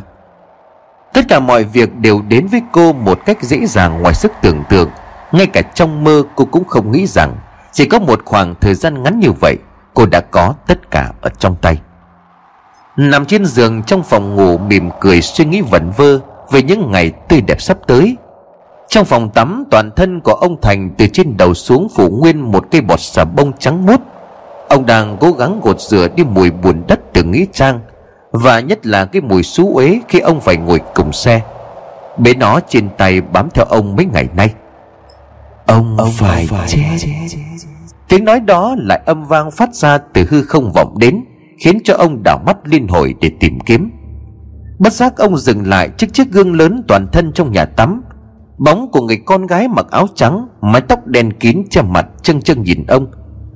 Speaker 1: Tất cả mọi việc đều đến với cô một cách dễ dàng ngoài sức tưởng tượng. Ngay cả trong mơ cô cũng không nghĩ rằng Chỉ có một khoảng thời gian ngắn như vậy, Cô đã có tất cả ở trong tay. Nằm trên giường trong phòng ngủ mỉm cười suy nghĩ vẩn vơ Về những ngày tươi đẹp sắp tới. Trong phòng tắm, toàn thân của ông Thành từ trên đầu xuống phủ nguyên một cây bọt xà bông trắng muốt Ông đang cố gắng gột rửa đi mùi bùn đất từ nghĩ trang, Và nhất là cái mùi xú uế khi ông phải ngồi cùng xe. Bế nó trên tay bám theo ông mấy ngày nay. Ông, ông phải, phải chết. chết. Tiếng nói đó lại âm vang phát ra từ hư không vọng đến Khiến cho ông đảo mắt liên hồi để tìm kiếm. Bất giác ông dừng lại trước chiếc gương lớn toàn thân trong nhà tắm. Bóng của người con gái mặc áo trắng Mái tóc đen kín che mặt chân chân nhìn ông.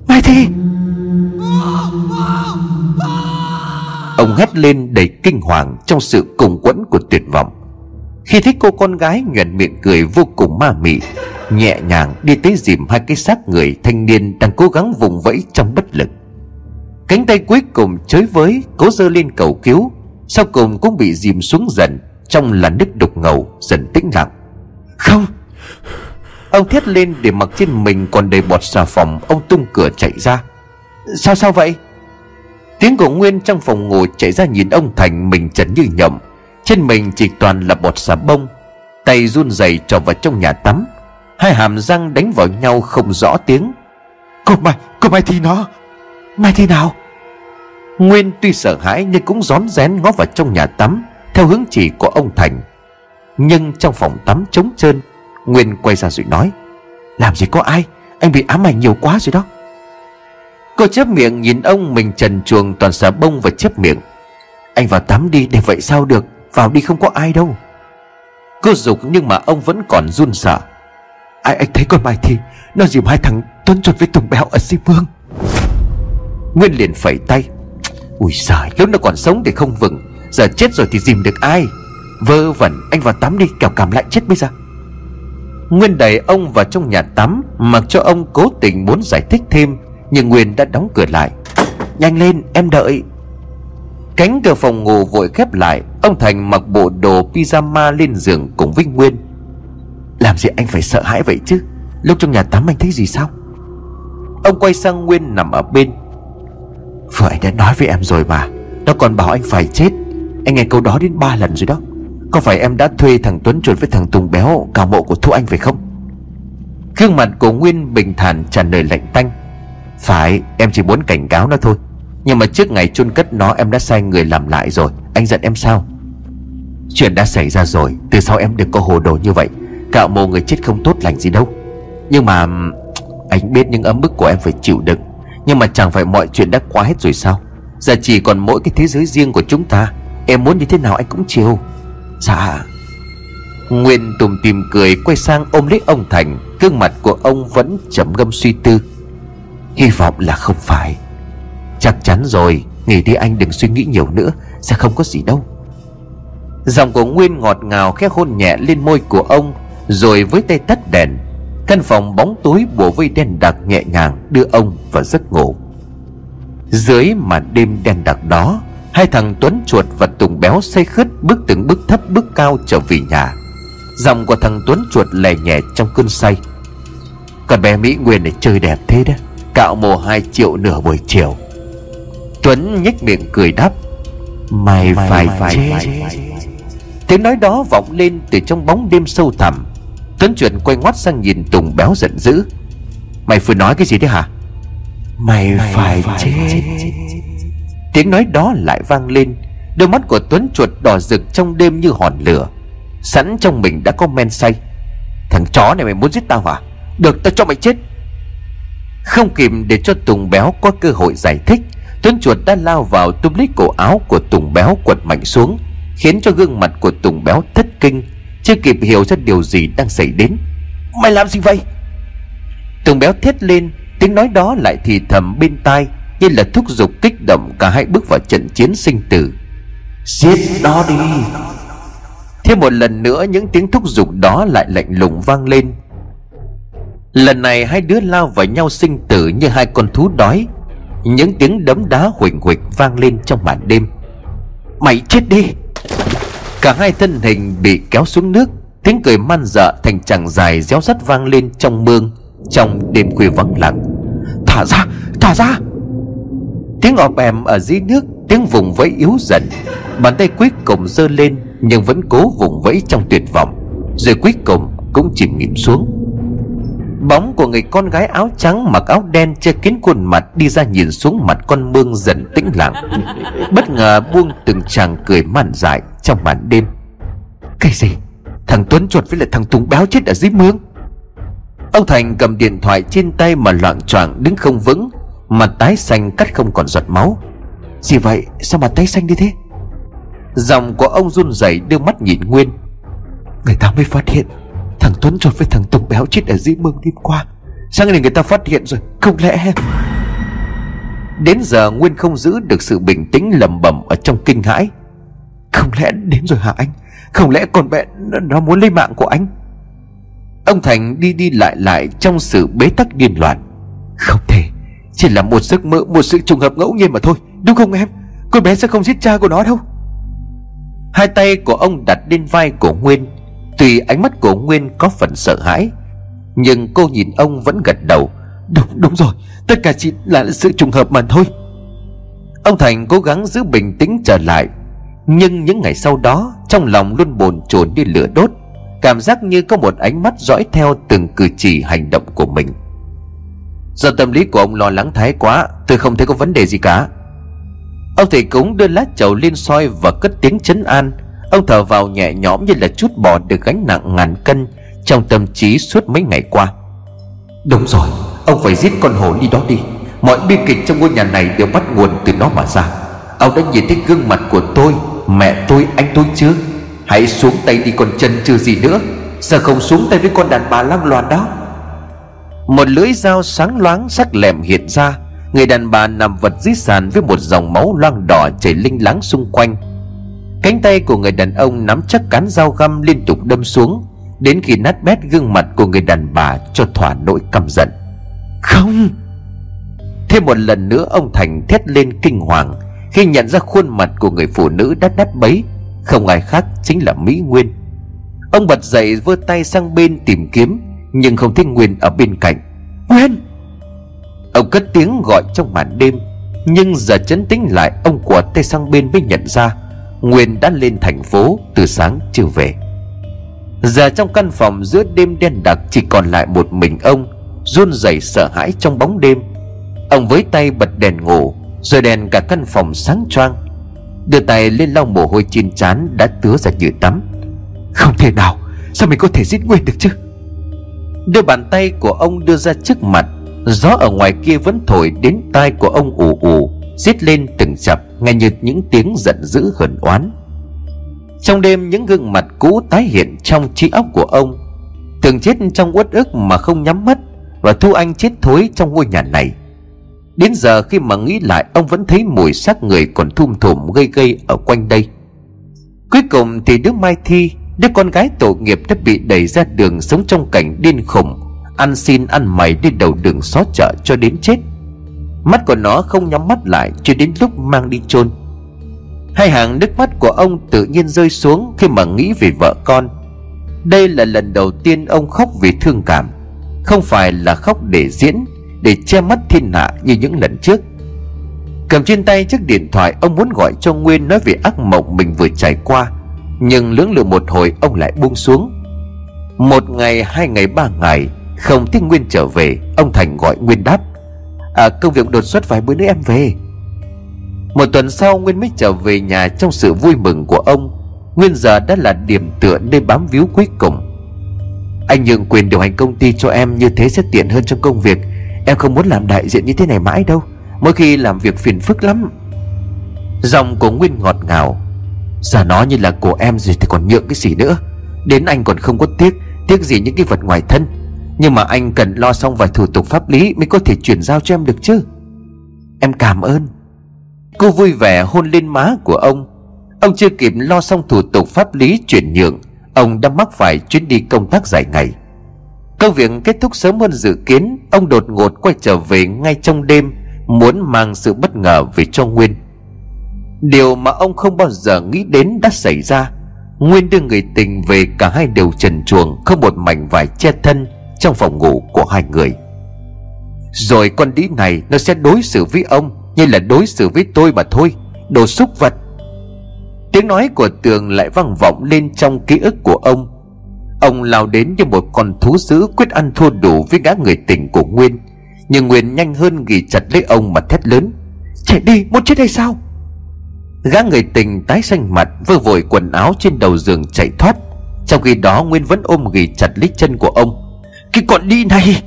Speaker 1: Mai Thi! Ông hét lên đầy kinh hoàng Trong sự cùng quẫn của tuyệt vọng Khi thấy cô con gái nhuận miệng cười vô cùng ma mị Nhẹ nhàng đi tới dìm hai cái xác người thanh niên Đang cố gắng vùng vẫy trong bất lực. Cánh tay cuối cùng chới với Cố dơ lên cầu cứu Sau cùng cũng bị dìm xuống dần Trong làn nước đục ngầu dần tĩnh lặng. Không! Ông thét lên để mặc trên mình còn đầy bọt xà phòng Ông tung cửa chạy ra. Sao sao vậy? Tiếng của Nguyên trong phòng ngủ chạy ra nhìn ông Thành mình trần như nhộng trên mình chỉ toàn là bọt xà bông Tay run rẩy trò vào trong nhà tắm. Hai hàm răng đánh vào nhau không rõ tiếng.
Speaker 2: Cô Mai, cô Mai thì nó Mai thì nào?
Speaker 1: Nguyên tuy sợ hãi nhưng cũng rón rén ngó vào trong nhà tắm Theo hướng chỉ của ông Thành. Nhưng trong phòng tắm trống trơn Nguyên quay ra rồi nói Làm gì có ai? Anh bị ám ảnh nhiều quá rồi đó. Cô chép miệng nhìn ông mình trần chuồng toàn xà bông và chép miệng Anh vào tắm đi để vậy sao được? Vào đi không có ai đâu. Cô dục nhưng mà ông vẫn còn run sợ.
Speaker 2: Ai, anh thấy con Mai Thi, Nó dìm hai thằng Tuấn chuột với Tùng Béo ở Di Mương.
Speaker 1: Nguyên liền phẩy tay. Ui giời, lúc nó còn sống thì không vừng Giờ chết rồi thì dìm được ai? Vơ vẩn, anh vào tắm đi, kẻo cảm lạnh chết bây giờ. Nguyên đẩy ông vào trong nhà tắm, Mặc cho ông cố tình muốn giải thích thêm, Nhưng Nguyên đã đóng cửa lại. Nhanh lên, em đợi. Cánh cửa phòng ngủ vội khép lại Ông Thành mặc bộ đồ pyjama lên giường cùng với Nguyên.
Speaker 2: Làm gì anh phải sợ hãi vậy chứ? Lúc trong nhà tắm anh thấy gì sao?
Speaker 1: Ông quay sang Nguyên nằm ở bên.
Speaker 2: Vừa anh đã nói với em rồi mà, Nó còn bảo anh phải chết. Anh nghe câu đó đến ba lần rồi đó. Có phải em đã thuê thằng Tuấn chuột với thằng Tùng Béo Cào mộ của Thu Anh phải không?
Speaker 1: Gương mặt của Nguyên bình thản trả lời lạnh tanh. Phải, em chỉ muốn cảnh cáo nó thôi. Nhưng mà trước ngày chôn cất nó, em đã sai người làm lại rồi. Anh giận em sao? Chuyện đã xảy ra rồi, Từ sau em đừng có hồ đồ như vậy. Cạo mồ người chết không tốt lành gì đâu. Nhưng mà, Anh biết những ấm bức của em phải chịu đựng. Nhưng mà chẳng phải mọi chuyện đã qua hết rồi sao? Giờ chỉ còn mỗi cái thế giới riêng của chúng ta. Em muốn như thế nào anh cũng chiều Dạ. Nguyên tùm tìm cười, quay sang ôm lấy ông Thành. Gương mặt của ông vẫn trầm ngâm suy tư. Hy vọng là không phải. Chắc chắn rồi, Nghỉ đi anh đừng suy nghĩ nhiều nữa, Sẽ không có gì đâu. Giọng của Nguyên ngọt ngào khẽ hôn nhẹ lên môi của ông Rồi với tay tắt đèn Căn phòng bóng tối bùa vây đen đặc nhẹ nhàng Đưa ông vào giấc ngủ. Dưới màn đêm đen đặc đó Hai thằng Tuấn Chuột và Tùng Béo say khướt Bước từng bước thấp bước cao trở về nhà. Giọng của thằng Tuấn Chuột lè nhẹ trong cơn say. Còn bé Mỹ Nguyên này chơi đẹp thế đó Cạo mồ hai triệu nửa buổi chiều. Tuấn nhếch miệng cười đáp Mày, mày phải, phải chết. chết Tiếng nói đó vọng lên từ trong bóng đêm sâu thẳm. Tuấn Chuẩn quay ngoắt sang nhìn Tùng béo giận dữ. Mày vừa nói cái gì đấy hả?
Speaker 2: Mày, mày phải, phải chết. chết.
Speaker 1: Tiếng nói đó lại vang lên. Đôi mắt của Tuấn chuột đỏ rực trong đêm như hòn lửa. Sẵn trong mình đã có men say. Thằng chó này mày muốn giết tao hả? Được tao cho mày chết. Không kịp để cho Tùng Béo có cơ hội giải thích Tuấn chuột đã lao vào túm lấy cổ áo của Tùng Béo quật mạnh xuống Khiến cho gương mặt của Tùng Béo thất kinh Chưa kịp hiểu ra điều gì đang xảy đến.
Speaker 2: Mày làm gì vậy?
Speaker 1: Tùng Béo thét lên Tiếng nói đó lại thì thầm bên tai Như là thúc giục kích động cả hai bước vào trận chiến sinh tử.
Speaker 2: Giết nó đi.
Speaker 1: Thêm một lần nữa những tiếng thúc giục đó lại lạnh lùng vang lên. Lần này hai đứa lao vào nhau sinh tử như hai con thú đói. Những tiếng đấm đá huỳnh huỳnh vang lên trong màn đêm. Mày chết đi Cả hai thân hình bị kéo xuống nước Tiếng cười man dợ thành chàng dài réo rắt vang lên trong mương Trong đêm khuya vắng lặng. Thả ra, thả ra! Tiếng ọp ẻm ở dưới nước Tiếng vùng vẫy yếu dần. Bàn tay cuối cùng giơ lên Nhưng vẫn cố vùng vẫy trong tuyệt vọng. Rồi cuối cùng cũng chìm nghiệm xuống. Bóng của người con gái áo trắng mặc áo đen che kín khuôn mặt đi ra nhìn xuống mặt con mương dần tĩnh lặng. Bất ngờ buông từng chàng cười mặn dại trong màn đêm. Cái gì? Thằng Tuấn chuột với lại thằng Tùng béo chết ở dưới mương. Ông Thành cầm điện thoại trên tay mà loạn choạng đứng không vững Mặt tái xanh cắt không còn giọt máu. Gì vậy? Sao mặt tái xanh đi thế? Giọng của ông run rẩy đưa mắt nhìn Nguyên. Người ta mới phát hiện Thằng Tuấn chuột với thằng Tùng béo chết ở dưới mương đêm qua. Sáng nay người ta phát hiện rồi, Không lẽ Đến giờ Nguyên không giữ được sự bình tĩnh lầm bẩm ở trong kinh hãi? Không lẽ đến rồi hả anh? Không lẽ con bé nó muốn lấy mạng của anh? Ông Thành đi đi lại lại trong sự bế tắc điên loạn. Không thể, Chỉ là một giấc mơ, Một sự trùng hợp ngẫu nhiên mà thôi, Đúng không em? Con bé sẽ không giết cha của nó đâu. Hai tay của ông đặt lên vai của Nguyên Tuy ánh mắt của Nguyên có phần sợ hãi Nhưng cô nhìn ông vẫn gật đầu. Đúng đúng rồi Tất cả chỉ là sự trùng hợp mà thôi. Ông Thành cố gắng giữ bình tĩnh trở lại Nhưng những ngày sau đó Trong lòng luôn bồn chồn như lửa đốt. Cảm giác như có một ánh mắt dõi theo từng cử chỉ hành động của mình. Do tâm lý của ông lo lắng thái quá Tôi không thấy có vấn đề gì cả. Ông thầy cúng đưa lá chầu lên soi và cất tiếng chấn an Ông thở vào nhẹ nhõm như là chút bỏ được gánh nặng ngàn cân Trong tâm trí suốt mấy ngày qua. Đúng rồi Ông phải giết con hồ ly đó đi. Mọi bi kịch trong ngôi nhà này đều bắt nguồn từ nó mà ra. Ông đã nhìn thấy gương mặt của tôi Mẹ tôi, anh tôi chưa? Hãy xuống tay đi con chân chưa gì nữa. Sao không xuống tay với con đàn bà lăng loàn đó? Một lưỡi dao sáng loáng sắc lẹm hiện ra. Người đàn bà nằm vật dưới sàn với một dòng máu loang đỏ chảy linh láng xung quanh Cánh tay của người đàn ông nắm chắc cán dao găm liên tục đâm xuống Đến khi nát bét gương mặt của người đàn bà cho thỏa nỗi căm giận. Không! Thêm một lần nữa ông Thành thét lên kinh hoàng Khi nhận ra khuôn mặt của người phụ nữ đắt nát bấy Không ai khác chính là Mỹ Nguyên. Ông bật dậy vơ tay sang bên tìm kiếm Nhưng không thấy Nguyên ở bên cạnh. Nguyên! Ông cất tiếng gọi trong màn đêm Nhưng giờ chấn tĩnh lại Ông của tay sang bên mới nhận ra Nguyên đã lên thành phố từ sáng chưa về. Giờ trong căn phòng giữa đêm đen đặc Chỉ còn lại một mình ông, run rẩy sợ hãi trong bóng đêm. Ông với tay bật đèn ngủ, Rồi đèn cả căn phòng sáng choang. Đưa tay lên lau mồ hôi trên trán Đã tứa ra như tắm. Không thể nào, Sao mình có thể giết Nguyên được chứ? Đưa bàn tay của ông đưa ra trước mặt, Gió ở ngoài kia vẫn thổi đến tai của ông ù ù Giết lên từng chập. Nghe như những tiếng giận dữ hờn oán. Trong đêm những gương mặt cũ tái hiện trong trí óc của ông, Thường chết trong uất ức mà không nhắm mắt Và Thu Anh chết thối trong ngôi nhà này. Đến giờ khi mà nghĩ lại, Ông vẫn thấy mùi xác người còn thum thủm gây gây ở quanh đây. Cuối cùng thì đứa Mai Thi, Đứa con gái tội nghiệp đã bị đẩy ra đường Sống trong cảnh điên khủng Ăn xin ăn mày đi đầu đường xó chợ cho đến chết. Mắt của nó không nhắm mắt lại Cho đến lúc mang đi chôn. Hai hàng nước mắt của ông tự nhiên rơi xuống Khi mà nghĩ về vợ con. Đây là lần đầu tiên ông khóc vì thương cảm. Không phải là khóc để diễn Để che mắt thiên hạ như những lần trước. Cầm trên tay chiếc điện thoại Ông muốn gọi cho Nguyên nói về ác mộng mình vừa trải qua Nhưng lưỡng lự một hồi ông lại buông xuống. Một ngày, hai ngày, ba ngày Không thấy Nguyên trở về Ông Thành gọi Nguyên đáp. À công việc đột xuất vài bữa nữa em về. Một tuần sau, Nguyên mới trở về nhà trong sự vui mừng của ông. Nguyên giờ đã là điểm tựa nơi bám víu cuối cùng. Anh nhượng quyền điều hành công ty cho em như thế sẽ tiện hơn trong công việc. Em không muốn làm đại diện như thế này mãi đâu. Mỗi khi làm việc phiền phức lắm. Giọng của Nguyên ngọt ngào. Giả nó như là của em rồi thì còn nhượng cái gì nữa. Đến anh còn không có tiếc. Tiếc gì những cái vật ngoài thân nhưng mà anh cần lo xong vài thủ tục pháp lý Mới có thể chuyển giao cho em được chứ? Em cảm ơn. Cô vui vẻ hôn lên má của ông. Ông chưa kịp lo xong thủ tục pháp lý chuyển nhượng, Ông đã mắc phải chuyến đi công tác dài ngày. Công việc kết thúc sớm hơn dự kiến, Ông đột ngột quay trở về ngay trong đêm, Muốn mang sự bất ngờ về cho Nguyên. Điều mà ông không bao giờ nghĩ đến đã xảy ra. Nguyên đưa người tình về cả hai đều trần chuồng Không một mảnh vải che thân trong phòng ngủ của hai người. Rồi con đĩ này Nó sẽ đối xử với ông Như là đối xử với tôi mà thôi, Đồ xúc vật. Tiếng nói của tường lại vang vọng lên trong ký ức của ông. Ông lao đến như một con thú dữ quyết ăn thua đủ với gã người tình của Nguyên, Nhưng Nguyên nhanh hơn ghi chặt lấy ông mà thét lớn, Chạy đi, muốn chết hay sao? Gã người tình tái xanh mặt, Vơ vội quần áo trên đầu giường chạy thoát. Trong khi đó, Nguyên vẫn ôm ghi chặt lấy chân của ông. Cái con đi này.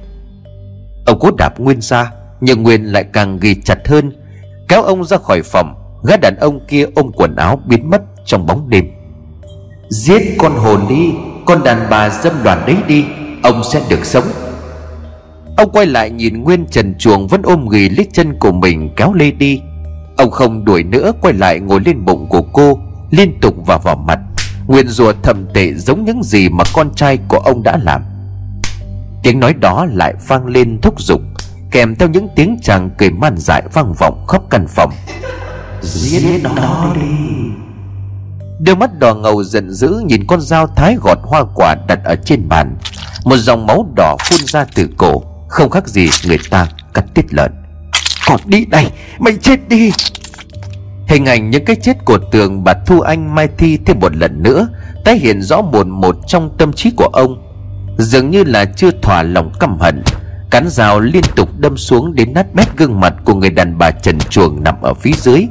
Speaker 1: Ông cố đạp Nguyên ra Nhưng Nguyên lại càng ghi chặt hơn. Kéo ông ra khỏi phòng Gã đàn ông kia ôm quần áo biến mất trong bóng đêm. Giết con hồn đi Con đàn bà dâm đoàn đấy đi Ông sẽ được sống. Ông quay lại nhìn Nguyên trần chuồng Vẫn ôm ghì lấy chân của mình kéo lê đi. Ông không đuổi nữa Quay lại ngồi lên bụng của cô Liên tục vào vào mặt. Nguyên rùa thầm tệ giống những gì mà con trai của ông đã làm Tiếng nói đó lại vang lên thúc giục Kèm theo những tiếng chàng cười man dại vang vọng khắp căn phòng. Giết nó đi. Đôi mắt đỏ ngầu giận dữ nhìn con dao thái gọt hoa quả đặt ở trên bàn. Một dòng máu đỏ phun ra từ cổ Không khác gì người ta cắt tiết lợn. Còn đi đây Mày chết đi. Hình ảnh những cái chết của tường bà Thu Anh Mai Thi thêm một lần nữa Tái hiện rõ một một trong tâm trí của ông Dường như là chưa thỏa lòng căm hận. Cán rào liên tục đâm xuống đến nát bét gương mặt của người đàn bà trần chuồng nằm ở phía dưới.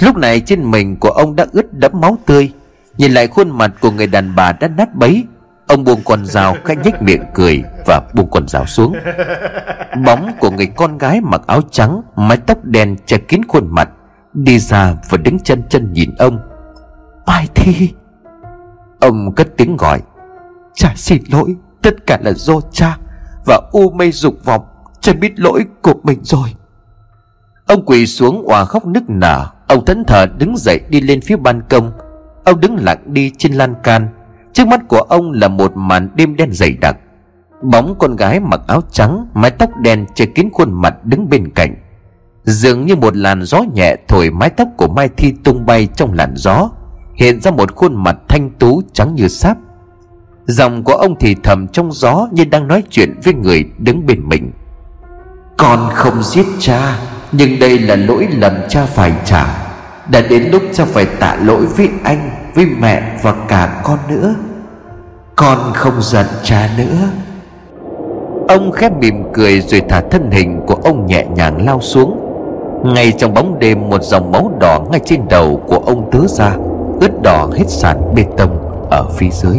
Speaker 1: Lúc này trên mình của ông đã ướt đẫm máu tươi. Nhìn lại khuôn mặt của người đàn bà đã nát bấy, Ông buông con dao khẽ nhếch miệng cười Và buông con dao xuống. Bóng của người con gái mặc áo trắng, Mái tóc đen che kín khuôn mặt, Đi ra và đứng chân chân nhìn ông. Mai Thi. Ông cất tiếng gọi. Cha xin lỗi, Tất cả là do cha Và u mê dục vọng, Cha biết lỗi của mình rồi. Ông quỳ xuống òa khóc nức nở. Ông thẫn thờ đứng dậy đi lên phía ban công. Ông đứng lặng đi trên lan can. Trước mắt của ông là một màn đêm đen dày đặc. Bóng con gái mặc áo trắng, Mái tóc đen che kín khuôn mặt đứng bên cạnh. Dường như một làn gió nhẹ thổi mái tóc của Mai Thi tung bay trong làn gió. Hiện ra một khuôn mặt thanh tú trắng như sáp. Giọng của ông thì thầm trong gió như đang nói chuyện với người đứng bên mình. Con không giết cha, Nhưng đây là lỗi lầm cha phải trả. Đã đến lúc cha phải tạ lỗi với anh, Với mẹ và cả con nữa. Con không giận cha nữa. Ông khép mỉm cười rồi thả thân hình của ông nhẹ nhàng lao xuống. Ngay trong bóng đêm, một dòng máu đỏ ngay trên đầu của ông tứ ra, ướt đỏ hết sàn bê tông ở phía dưới.